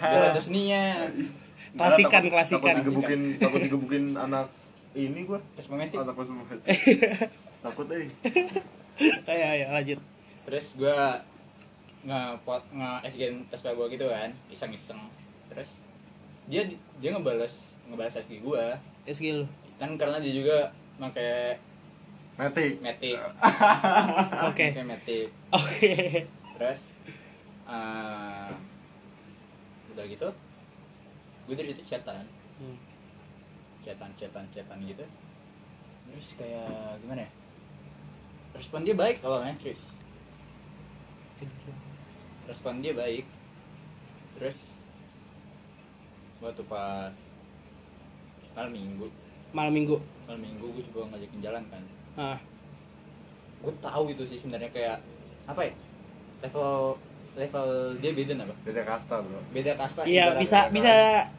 Biar ada seninya. Klasikan, Takut- klasikan. Takut digebukin, takut digebukin anak ini gua. Vespa Matic. Anak pas Takut eh. ayo ayo lanjut terus gua ngepot nge SG Vespa gua gitu kan iseng-iseng terus dia dia ngebales ngebales SG gua SG lu kan karena dia juga pakai Matic. Matic oke pakai Matic oke terus eh, udah gitu gue dari itu chatan. Hmm. chatan chatan chatan gitu. Terus kayak gimana ya? Respon dia baik awalnya serius respon dia baik. Terus waktu pas malam minggu. Malam minggu? Malam minggu gue coba ngajakin jalan kan. Ah. Gue tahu itu sih sebenarnya kayak apa ya? Level level dia beda apa Beda kasta bro. beda kasta iya ibarat- bisa bisa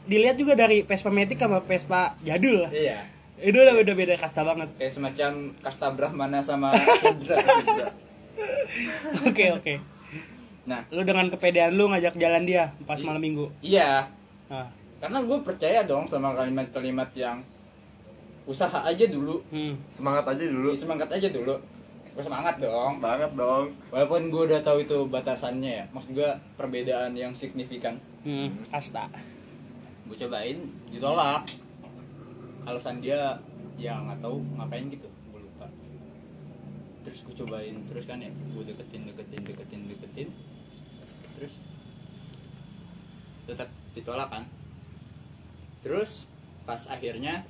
dilihat juga dari Vespa Matic sama Vespa jadul. Lah iya. Itu udah beda beda kasta banget. Kayak semacam kasta Brahmana sama Sudra oke oke. Nah. Lu dengan kepedean lu ngajak jalan dia pas I- malam minggu? Iya. Ah. Karena gue percaya dong sama kalimat-kalimat yang usaha aja dulu. Hmm. Semangat aja dulu. semangat aja dulu gue semangat dong. Banget dong. Walaupun gue udah tahu itu batasannya ya maksud gue perbedaan yang signifikan. Hmm, asta. Gue cobain ditolak. Alasan dia ya nggak tahu ngapain gitu gue lupa. Terus gue cobain terus kan ya gue deketin deketin deketin deketin. Terus tetap ditolak kan. Terus pas akhirnya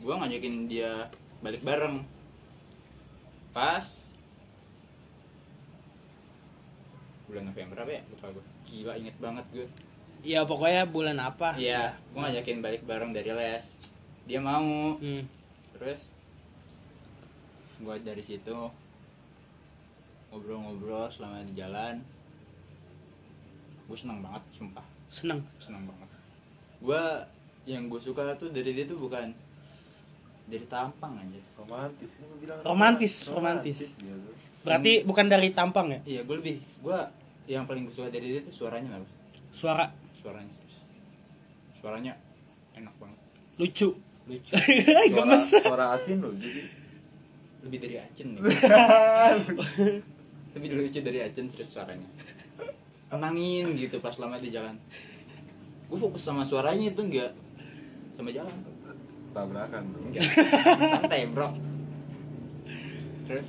gue ngajakin dia balik bareng pas bulan November apa ya lupa gue gila inget banget gue ya pokoknya bulan apa Iya, gue ngajakin balik bareng dari les. Dia mau. hmm. Terus gue dari situ ngobrol-ngobrol selama di jalan. Gue seneng banget, sumpah, seneng seneng banget. Gue yang gue suka tuh dari dia tuh bukan dari tampang aja. romantis kan bilang. Romantis, romantis. gitu. berarti bukan dari tampang ya? Iya, gue lebih, gue yang paling gue suka dari dia tuh suaranya apa? suara. Suaranya, serius. suaranya enak banget, lucu. Lucu, gemes. Suara, suara acin loh jadi. Lebih dari Acen nih. lebih lucu dari Acen serius suaranya. Tenangin gitu pas lama di jalan. Gue fokus sama suaranya itu enggak. Sama jalan tabrakan. Bro enggak santai bro. Terus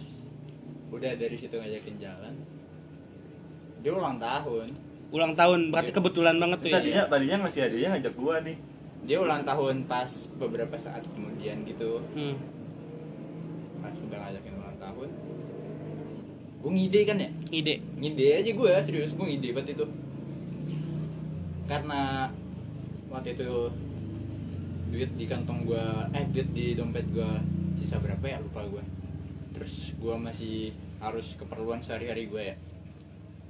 udah dari situ ngajakin jalan. Dia ulang tahun. Ulang tahun berarti kebetulan banget tuh ya? Tadinya tadinya masih ada yang ngajak gua nih. Dia ulang tahun pas beberapa saat kemudian gitu. Hmm. pas udah ngajakin ulang tahun. Gue ngide kan ya? Ide ngide aja gue serius. Gue ngide banget itu. Karena waktu itu duit di kantong gue eh duit di dompet gue sisa berapa ya lupa gue terus gue masih harus keperluan sehari-hari gue ya.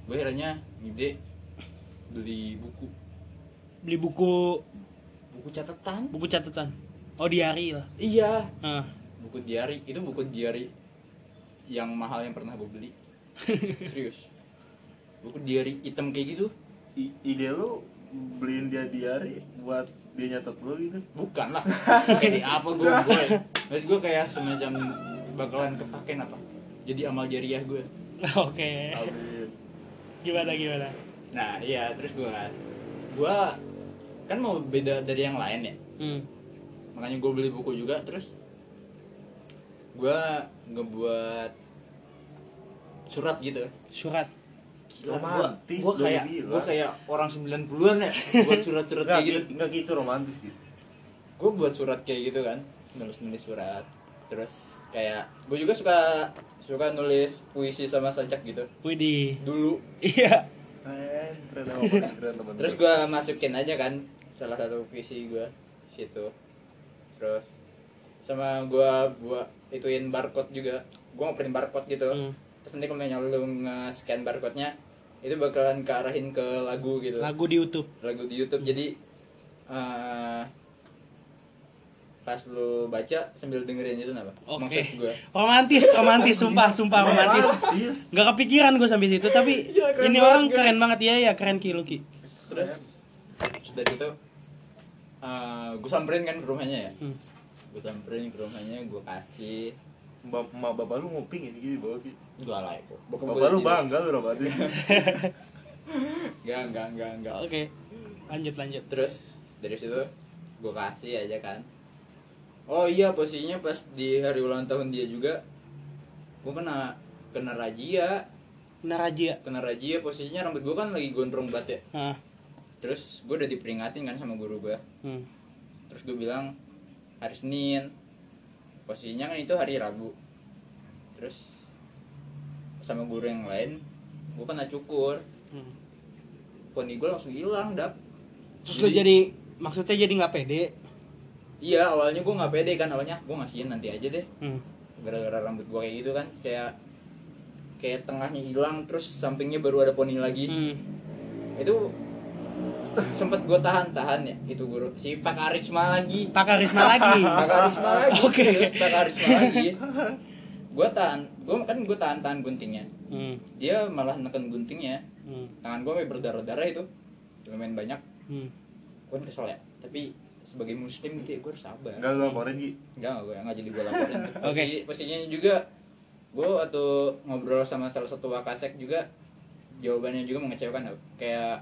Gue akhirnya ngide beli buku. Beli buku. Buku catatan. Buku catatan. Oh diary lah. Iya. Ah. buku diary. Itu buku diary yang mahal yang pernah gue beli. Serius. Buku diary hitam kayak gitu. I- ide lu beliin dia diary buat dia nyatet lu gitu. Bukan lah. Kayak di apa gue gue maksud gue kayak semacam bakalan kepaken apa? Jadi amal jariah gue oke. Amin. gimana gimana? Nah iya terus gue gue kan mau beda dari yang lain ya. Hmm. makanya gue beli buku juga terus gue ngebuat surat gitu. Surat Gua, Romantis, gua kayak gua kayak orang 90-an ya buat surat-surat kayak gitu. nggak gitu romantis gitu. Gue buat surat kayak gitu kan nulis nulis surat terus kayak gue juga suka suka nulis puisi sama sajak gitu. Widih dulu. Iya. Teman terus gue masukin aja kan salah satu puisi gue situ. Terus sama gue gua ituin barcode juga. Gue mau print barcode gitu. Hmm. terus nanti kalau misalnya lu nge-scan barcode nya itu bakalan kearahin ke lagu gitu. Lagu di YouTube. Lagu di YouTube. Jadi eh, pas lu baca sambil dengerin itu apa Oke. maksud gue romantis romantis sumpah sumpah romantis. Nggak kepikiran gue sampai situ tapi keren ini banget, orang kan? keren banget. Ya ya keren ki Luki terus sudah gitu gue samperin kan ke rumahnya ya? Hmm. gue samperin ke rumahnya gue kasih Mbak, bapak lu nguping ini gitu bawa gitu gue lah itu bapak lu bangga lu romantis Enggak, enggak, enggak, enggak. oke lanjut lanjut Terus dari situ gue kasih aja kan. Oh iya posisinya pas di hari ulang tahun dia juga gue kena kena razia, Naraja kena razia posisinya rambut gue kan lagi gondrong banget ya. ah Terus gue udah diperingatin kan sama guru gue. hmm. Terus gue bilang hari Senin. Posisinya kan itu hari Rabu. Terus sama guru yang lain gue kena cukur. Hmm. Poni gue langsung hilang dap. terus lu jadi maksudnya jadi nggak pede Iya awalnya gue nggak pede kan awalnya gue ngasihin nanti aja deh hmm. gara-gara rambut gue kayak gitu kan kayak kayak tengahnya hilang terus sampingnya baru ada poni lagi Hmm. itu sempet gue tahan-tahan ya itu guru si Pak Karisma lagi Pak Karisma lagi Pak Karisma lagi Oke. serius, Pak Karisma lagi gue tahan gue kan gue tahan-tahan guntingnya hmm. dia malah neken guntingnya Hmm. tangan gue berdarah-darah itu lumayan banyak Hmm. gue kan kesel ya tapi sebagai muslim gitu ya gue harus sabar enggak lu laporin Gi Enggak, gue nggak jadi gue laporin. Oke. Posisi, Posisinya juga gue waktu ngobrol sama salah satu wakasek juga jawabannya juga mengecewakan kayak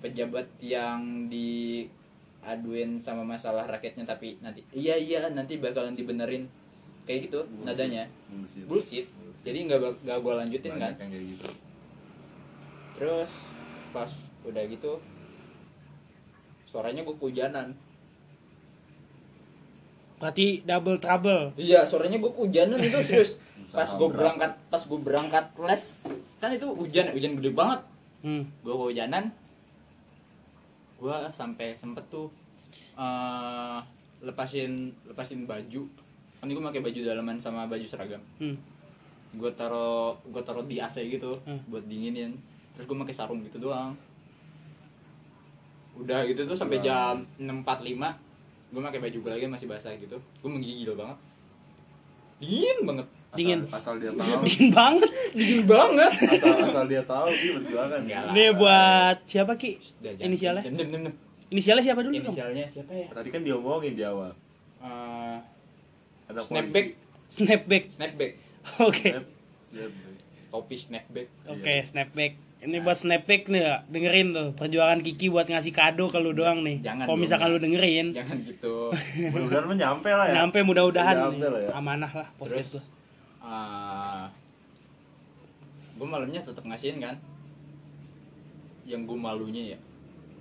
pejabat yang diaduin sama masalah rakyatnya tapi nanti iya iya nanti bakalan dibenerin. Kayak gitu nadanya. Bullshit. bullshit. Jadi nggak nggak gue lanjutin kan? Banyak yang kayak gitu. Terus pas udah gitu suaranya gue kehujanan. Berarti double trouble. iya suaranya gue kehujanan itu serius. Pas gue berangkat pas gue berangkat les kan itu hujan hujan gede banget. Hmm. gue kehujanan gue sampai sempet tuh eh, lepasin lepasin baju. Kan gue pakai baju dalaman sama baju seragam. Hmm. gue taro gue taro di AC gitu Hmm. buat dinginin. Terus gue pakai sarung gitu doang. Udah gitu tuh sampai jam 6.45 gue pakai baju gue lagi masih basah gitu. Gue menggigil banget dingin banget asal, Dingin. asal dia tahu Dingin banget. dingin banget asal asal dia tahu dia berjuangan lah. Ini buat siapa Ki? Inisialnya? Inisialnya siapa dulu? Dong? inisialnya siapa ya tadi kan diomongin di awal Eh, ada snapback Snapback. snapback Oke. Snap, snapback. Topi snapback. Oke, snapback. Ini buat snapback nih ya, dengerin tuh perjuangan Kiki buat ngasih kado ke lu doang nih. Jangan Kalau misalkan ya. lu dengerin, jangan gitu. Mudah-mudahan mah nyampe lah ya. Nyampe mudah-mudahan lah ya. amanah lah podcast terus gua. gue malamnya tetap ngasihin kan? Yang gue malunya ya.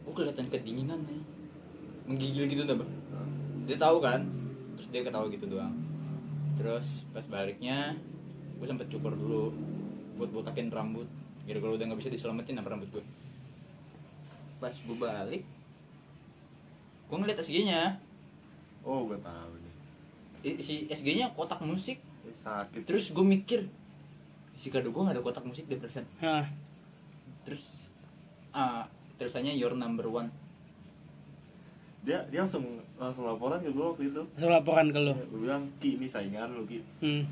Gue kelihatan kedinginan nih. Menggigil gitu tuh dia tahu kan? Terus dia ketawa gitu doang. Terus pas baliknya gue sempet cukur dulu buat botakin rambut. Kira kalau udah nggak bisa diselamatin apa rambut gue pas gue balik gue ngeliat SG nya oh gue tahu nih. Si SG nya kotak musik. Eh, sakit. Terus gue mikir si kado gue gak ada kotak musik deh persen. Hah, terus ah terusannya your number one. Dia dia langsung langsung laporan ke gue waktu itu. Langsung laporan ke lu. gue bilang ki ini saingan lu ki. Hmm.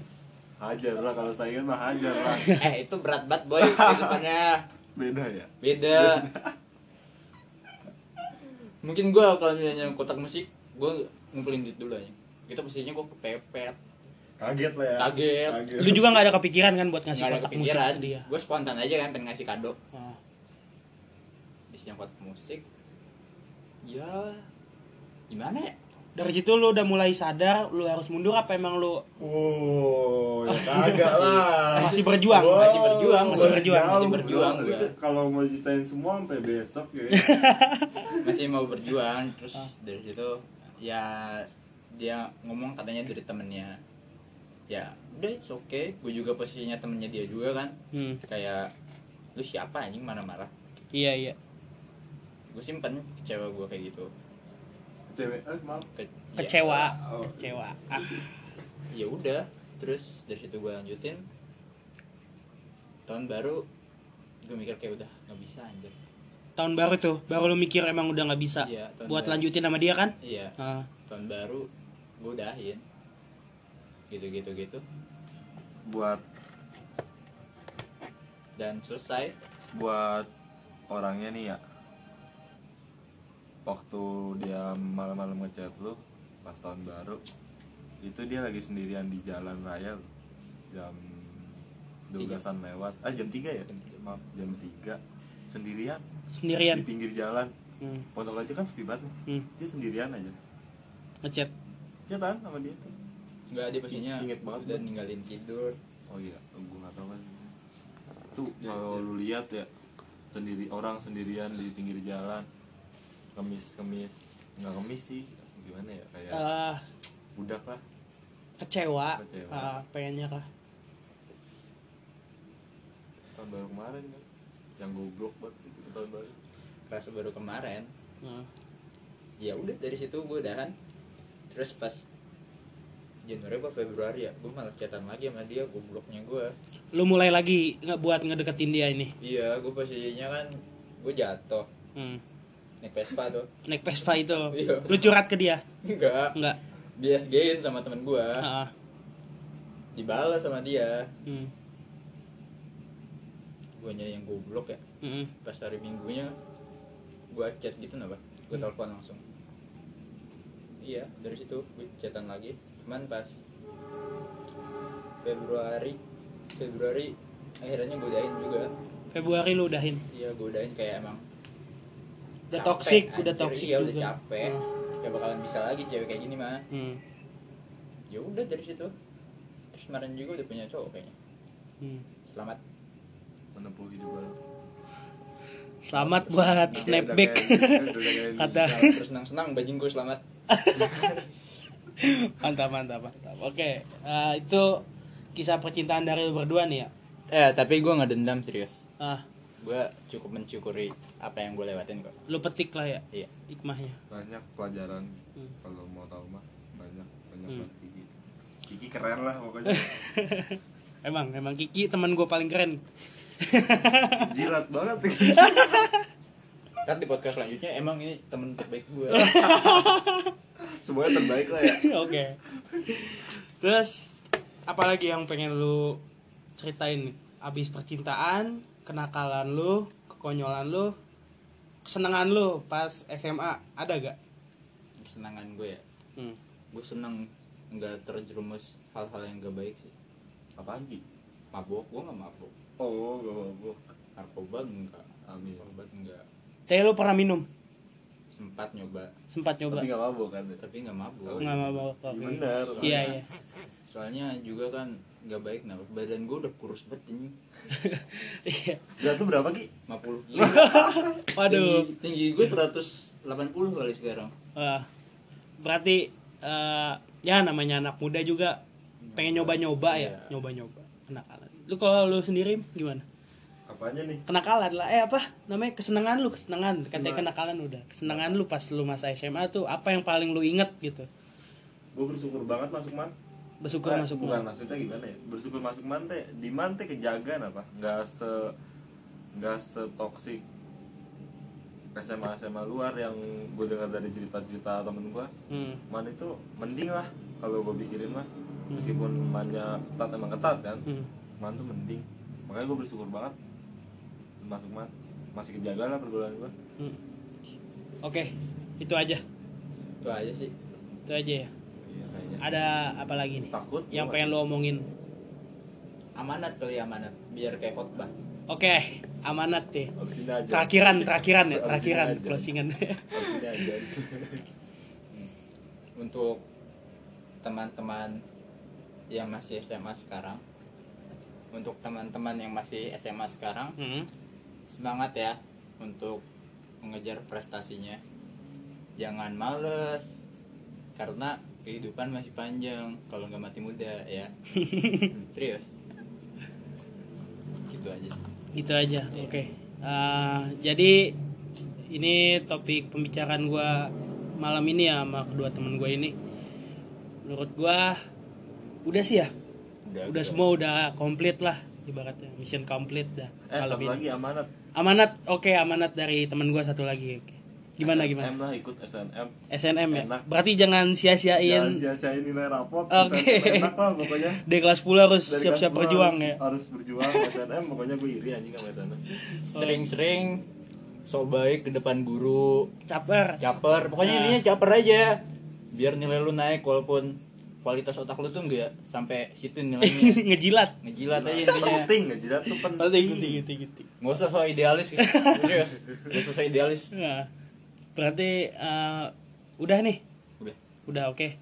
Hajar lah kalau saingan mah hajar lah eh itu berat banget boy kehidupannya. Beda ya? Beda. Mungkin gue kalau misalnya kotak musik gue ngumpulin duit dulu aja. Itu posisinya gue kepepet. Kaget lah ya. Kaget. Lu juga nggak ada kepikiran kan buat ngasih ada kotak musik ke dia. gue spontan aja kan pengen ngasih kado. Ah. isinya kotak musik. Ya gimana ya Dari situ lu udah mulai sadar lu harus mundur apa emang lu Oh, ya kagak lah. masih berjuang? Wow, Masih berjuang, masih berjuang, masih berjuang. Itu Kalau mau ceritain semua sampai besok ya. masih mau berjuang terus dari situ ya dia ngomong katanya dari temennya ya udah it's okay gue juga posisinya temennya dia juga kan Hmm. kayak lu siapa anjing marah-marah Iya iya. gue simpen kecewa gue kayak gitu Cewek, eh maaf. Ke- ya- Kecewa, Oh. kecewa. Ah. ya udah terus dari situ gue lanjutin tahun baru gue mikir kayak udah nggak bisa anjir Tahun baru tuh, baru lu mikir emang udah nggak bisa Iya, tahun buat baru. lanjutin sama dia kan? iya Ah. tahun baru gue udahin gitu gitu gitu Buat dan selesai buat orangnya nih ya. Waktu dia malam-malam ngechat lu pas tahun baru itu dia lagi sendirian di jalan raya lu. jam 12-an lewat ah jam 3 ya maaf jam 3 sendirian Sendirian. di pinggir jalan Hmm. pondok aja kan sepi banget. Hmm. dia sendirian aja Ngechat. Cetan sama dia tuh nggak dia pastinya Inget banget gua. ninggalin tidur oh iya gue gak tau kan tuh kalau lu lihat ya sendiri orang sendirian di pinggir jalan kemis kemis nggak kemis sih gimana ya kayak Ah, budak lah kecewa. Kecewa. Ah, pengennya kah? tahun baru kemarin kan yang goblok banget itu tahun baru kerasa baru kemarin Ah. ya udah dari situ gue udahan terus pas Januari apa Februari ya gue malah chatan lagi sama dia gobloknya gue Lu mulai lagi nggak buat ngedeketin dia ini. iya gue posisinya kan gue jatuh Hmm. Naik Vespa tuh Naik Vespa itu. Iya. Lu curhat ke dia? enggak Enggak. di SG-in sama temen gue Ah. dibalas sama dia Hmm. gue yang goblok ya Hmm. pas hari minggunya gue chat gitu napa gue telepon langsung iya dari situ gue chatan lagi cuman pas Februari Februari akhirnya godain juga Februari lu udahin iya godain kayak emang udah capek, toxic udah toxic juga udah capek. Hmm. gak bakalan bisa lagi cewek kayak gini mah. Hmm. ya udah dari situ. Terus kemarin juga udah punya cowok kayaknya. Hmm. selamat. Menempuh hidup baru. Selamat buat snapback kata terus senang senang bajing gue selamat. Mantap mantap mantap. Oke eh, itu kisah percintaan dari lu berdua nih ya? Eh tapi gue nggak dendam serius. Ah gue cukup mensyukuri apa yang gue lewatin kok. Lu petik lah ya iya. hikmahnya. Banyak pelajaran Hmm. kalau mau tahu mah banyak banyak Hmm. banget Kiki Kiki keren lah pokoknya. Emang emang Kiki teman gue paling keren. Jilat banget. Kan di podcast selanjutnya emang ini temen terbaik gue semuanya terbaik lah ya. Oke. Terus apalagi yang pengen lu ceritain nih? Abis percintaan kenakalan lu kekonyolan lu kesenangan lu pas SMA ada gak? Kesenangan gue ya? Hmm. gue seneng nggak terjerumus hal-hal yang gak baik sih. Apaan Ki? mabok? Gue nggak mabok. Oh gak mabuk narkoba enggak amin. Obat enggak tapi lu pernah minum? Sempat nyoba. Sempat nyoba. Tapi gak mabuk kan? Tapi nggak mabuk nggak mau bawa bener. Iya iya soalnya juga kan nggak baik nah badan gue udah kurus banget ini iya. Berat tuh berapa Ki? 50 kilo. Waduh. Tinggi, tinggi gue 180 kali sekarang. Wah, berarti eh, ya namanya anak muda juga pengen nyoba-nyoba ya? Iya. nyoba-nyoba. Kenakalan. Lu kalau lu sendiri gimana? Apanya nih? kenakalan lah. Eh apa namanya? Kesenangan lu kesenangan. Katanya kenakalan udah. Kesenangan lu pas lu masa SMA tuh apa yang paling lu inget gitu? Gue bersyukur banget masuk man bersyukur Eh, masuk bukan maksudnya gimana ya? Bersyukur masuk man teh di man teh kejagaan apa? Nggak se nggak setoksik SMA SMA luar yang gue dengar dari cerita cerita temen gue hmm. man itu mending lah kalau gue pikirin mah meskipun mannya ketat emang ketat kan? Hmm. man tuh mending. Makanya gue bersyukur banget. Masuk man masih kejaga lah pergaulan gue Hmm. oke itu aja. Itu aja sih. Itu aja ya kayaknya ada apa lagi nih? Takut. Yang pengen lu omongin. Amanat kali amanat. Biar kayak khotbah. Oke amanat deh. Terakhiran terakhiran ya terakhiran aja. closingan. Aja. Untuk teman-teman yang masih SMA sekarang untuk teman-teman yang masih SMA sekarang Hmm. semangat ya untuk mengejar prestasinya. Jangan males karena kehidupan masih panjang kalau nggak mati muda ya. Serius. Gitu aja gitu aja oke. Eh, jadi ini topik pembicaraan gua malam ini ya sama kedua temen gue ini. Menurut gua udah sih ya? Udah semua udah komplit lah ibaratnya. Mission komplit dah eh malam satu ini. lagi amanat. Amanat oke amanat dari temen gua satu lagi oke gimana gimana? SNM lah ikut SNM SNM ya? Enak. berarti jangan Jangan sia-siain sia-siain nilai rapot Oke. SNM enak lah pokoknya. Di kelas 10 harus siap-siap berjuang harus, ya? harus berjuang SNM pokoknya gue iri anjing sama SNM sering-sering so baik ke depan guru. Caper. Caper. Pokoknya Nah. intinya caper aja. Biar nilai lu naik walaupun kualitas otak lu tuh enggak sampai situ nilainya. Ngejilat. Ngejilat aja intinya. Penting nggak jelas tuh penting. Penting penting penting penting. Nggak usah so idealis. Serius nggak usah so idealis. Nah, berarti eh, udah nih? Udah. Udah oke.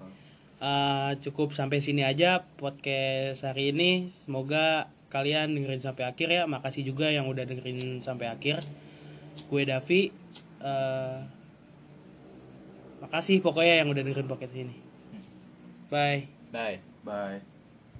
Eh, cukup sampai sini aja podcast hari ini. Semoga kalian dengerin sampai akhir ya. Makasih juga yang udah dengerin sampai akhir. Gue Davi. Eh, makasih pokoknya yang udah dengerin podcast ini. Bye. Bye. Bye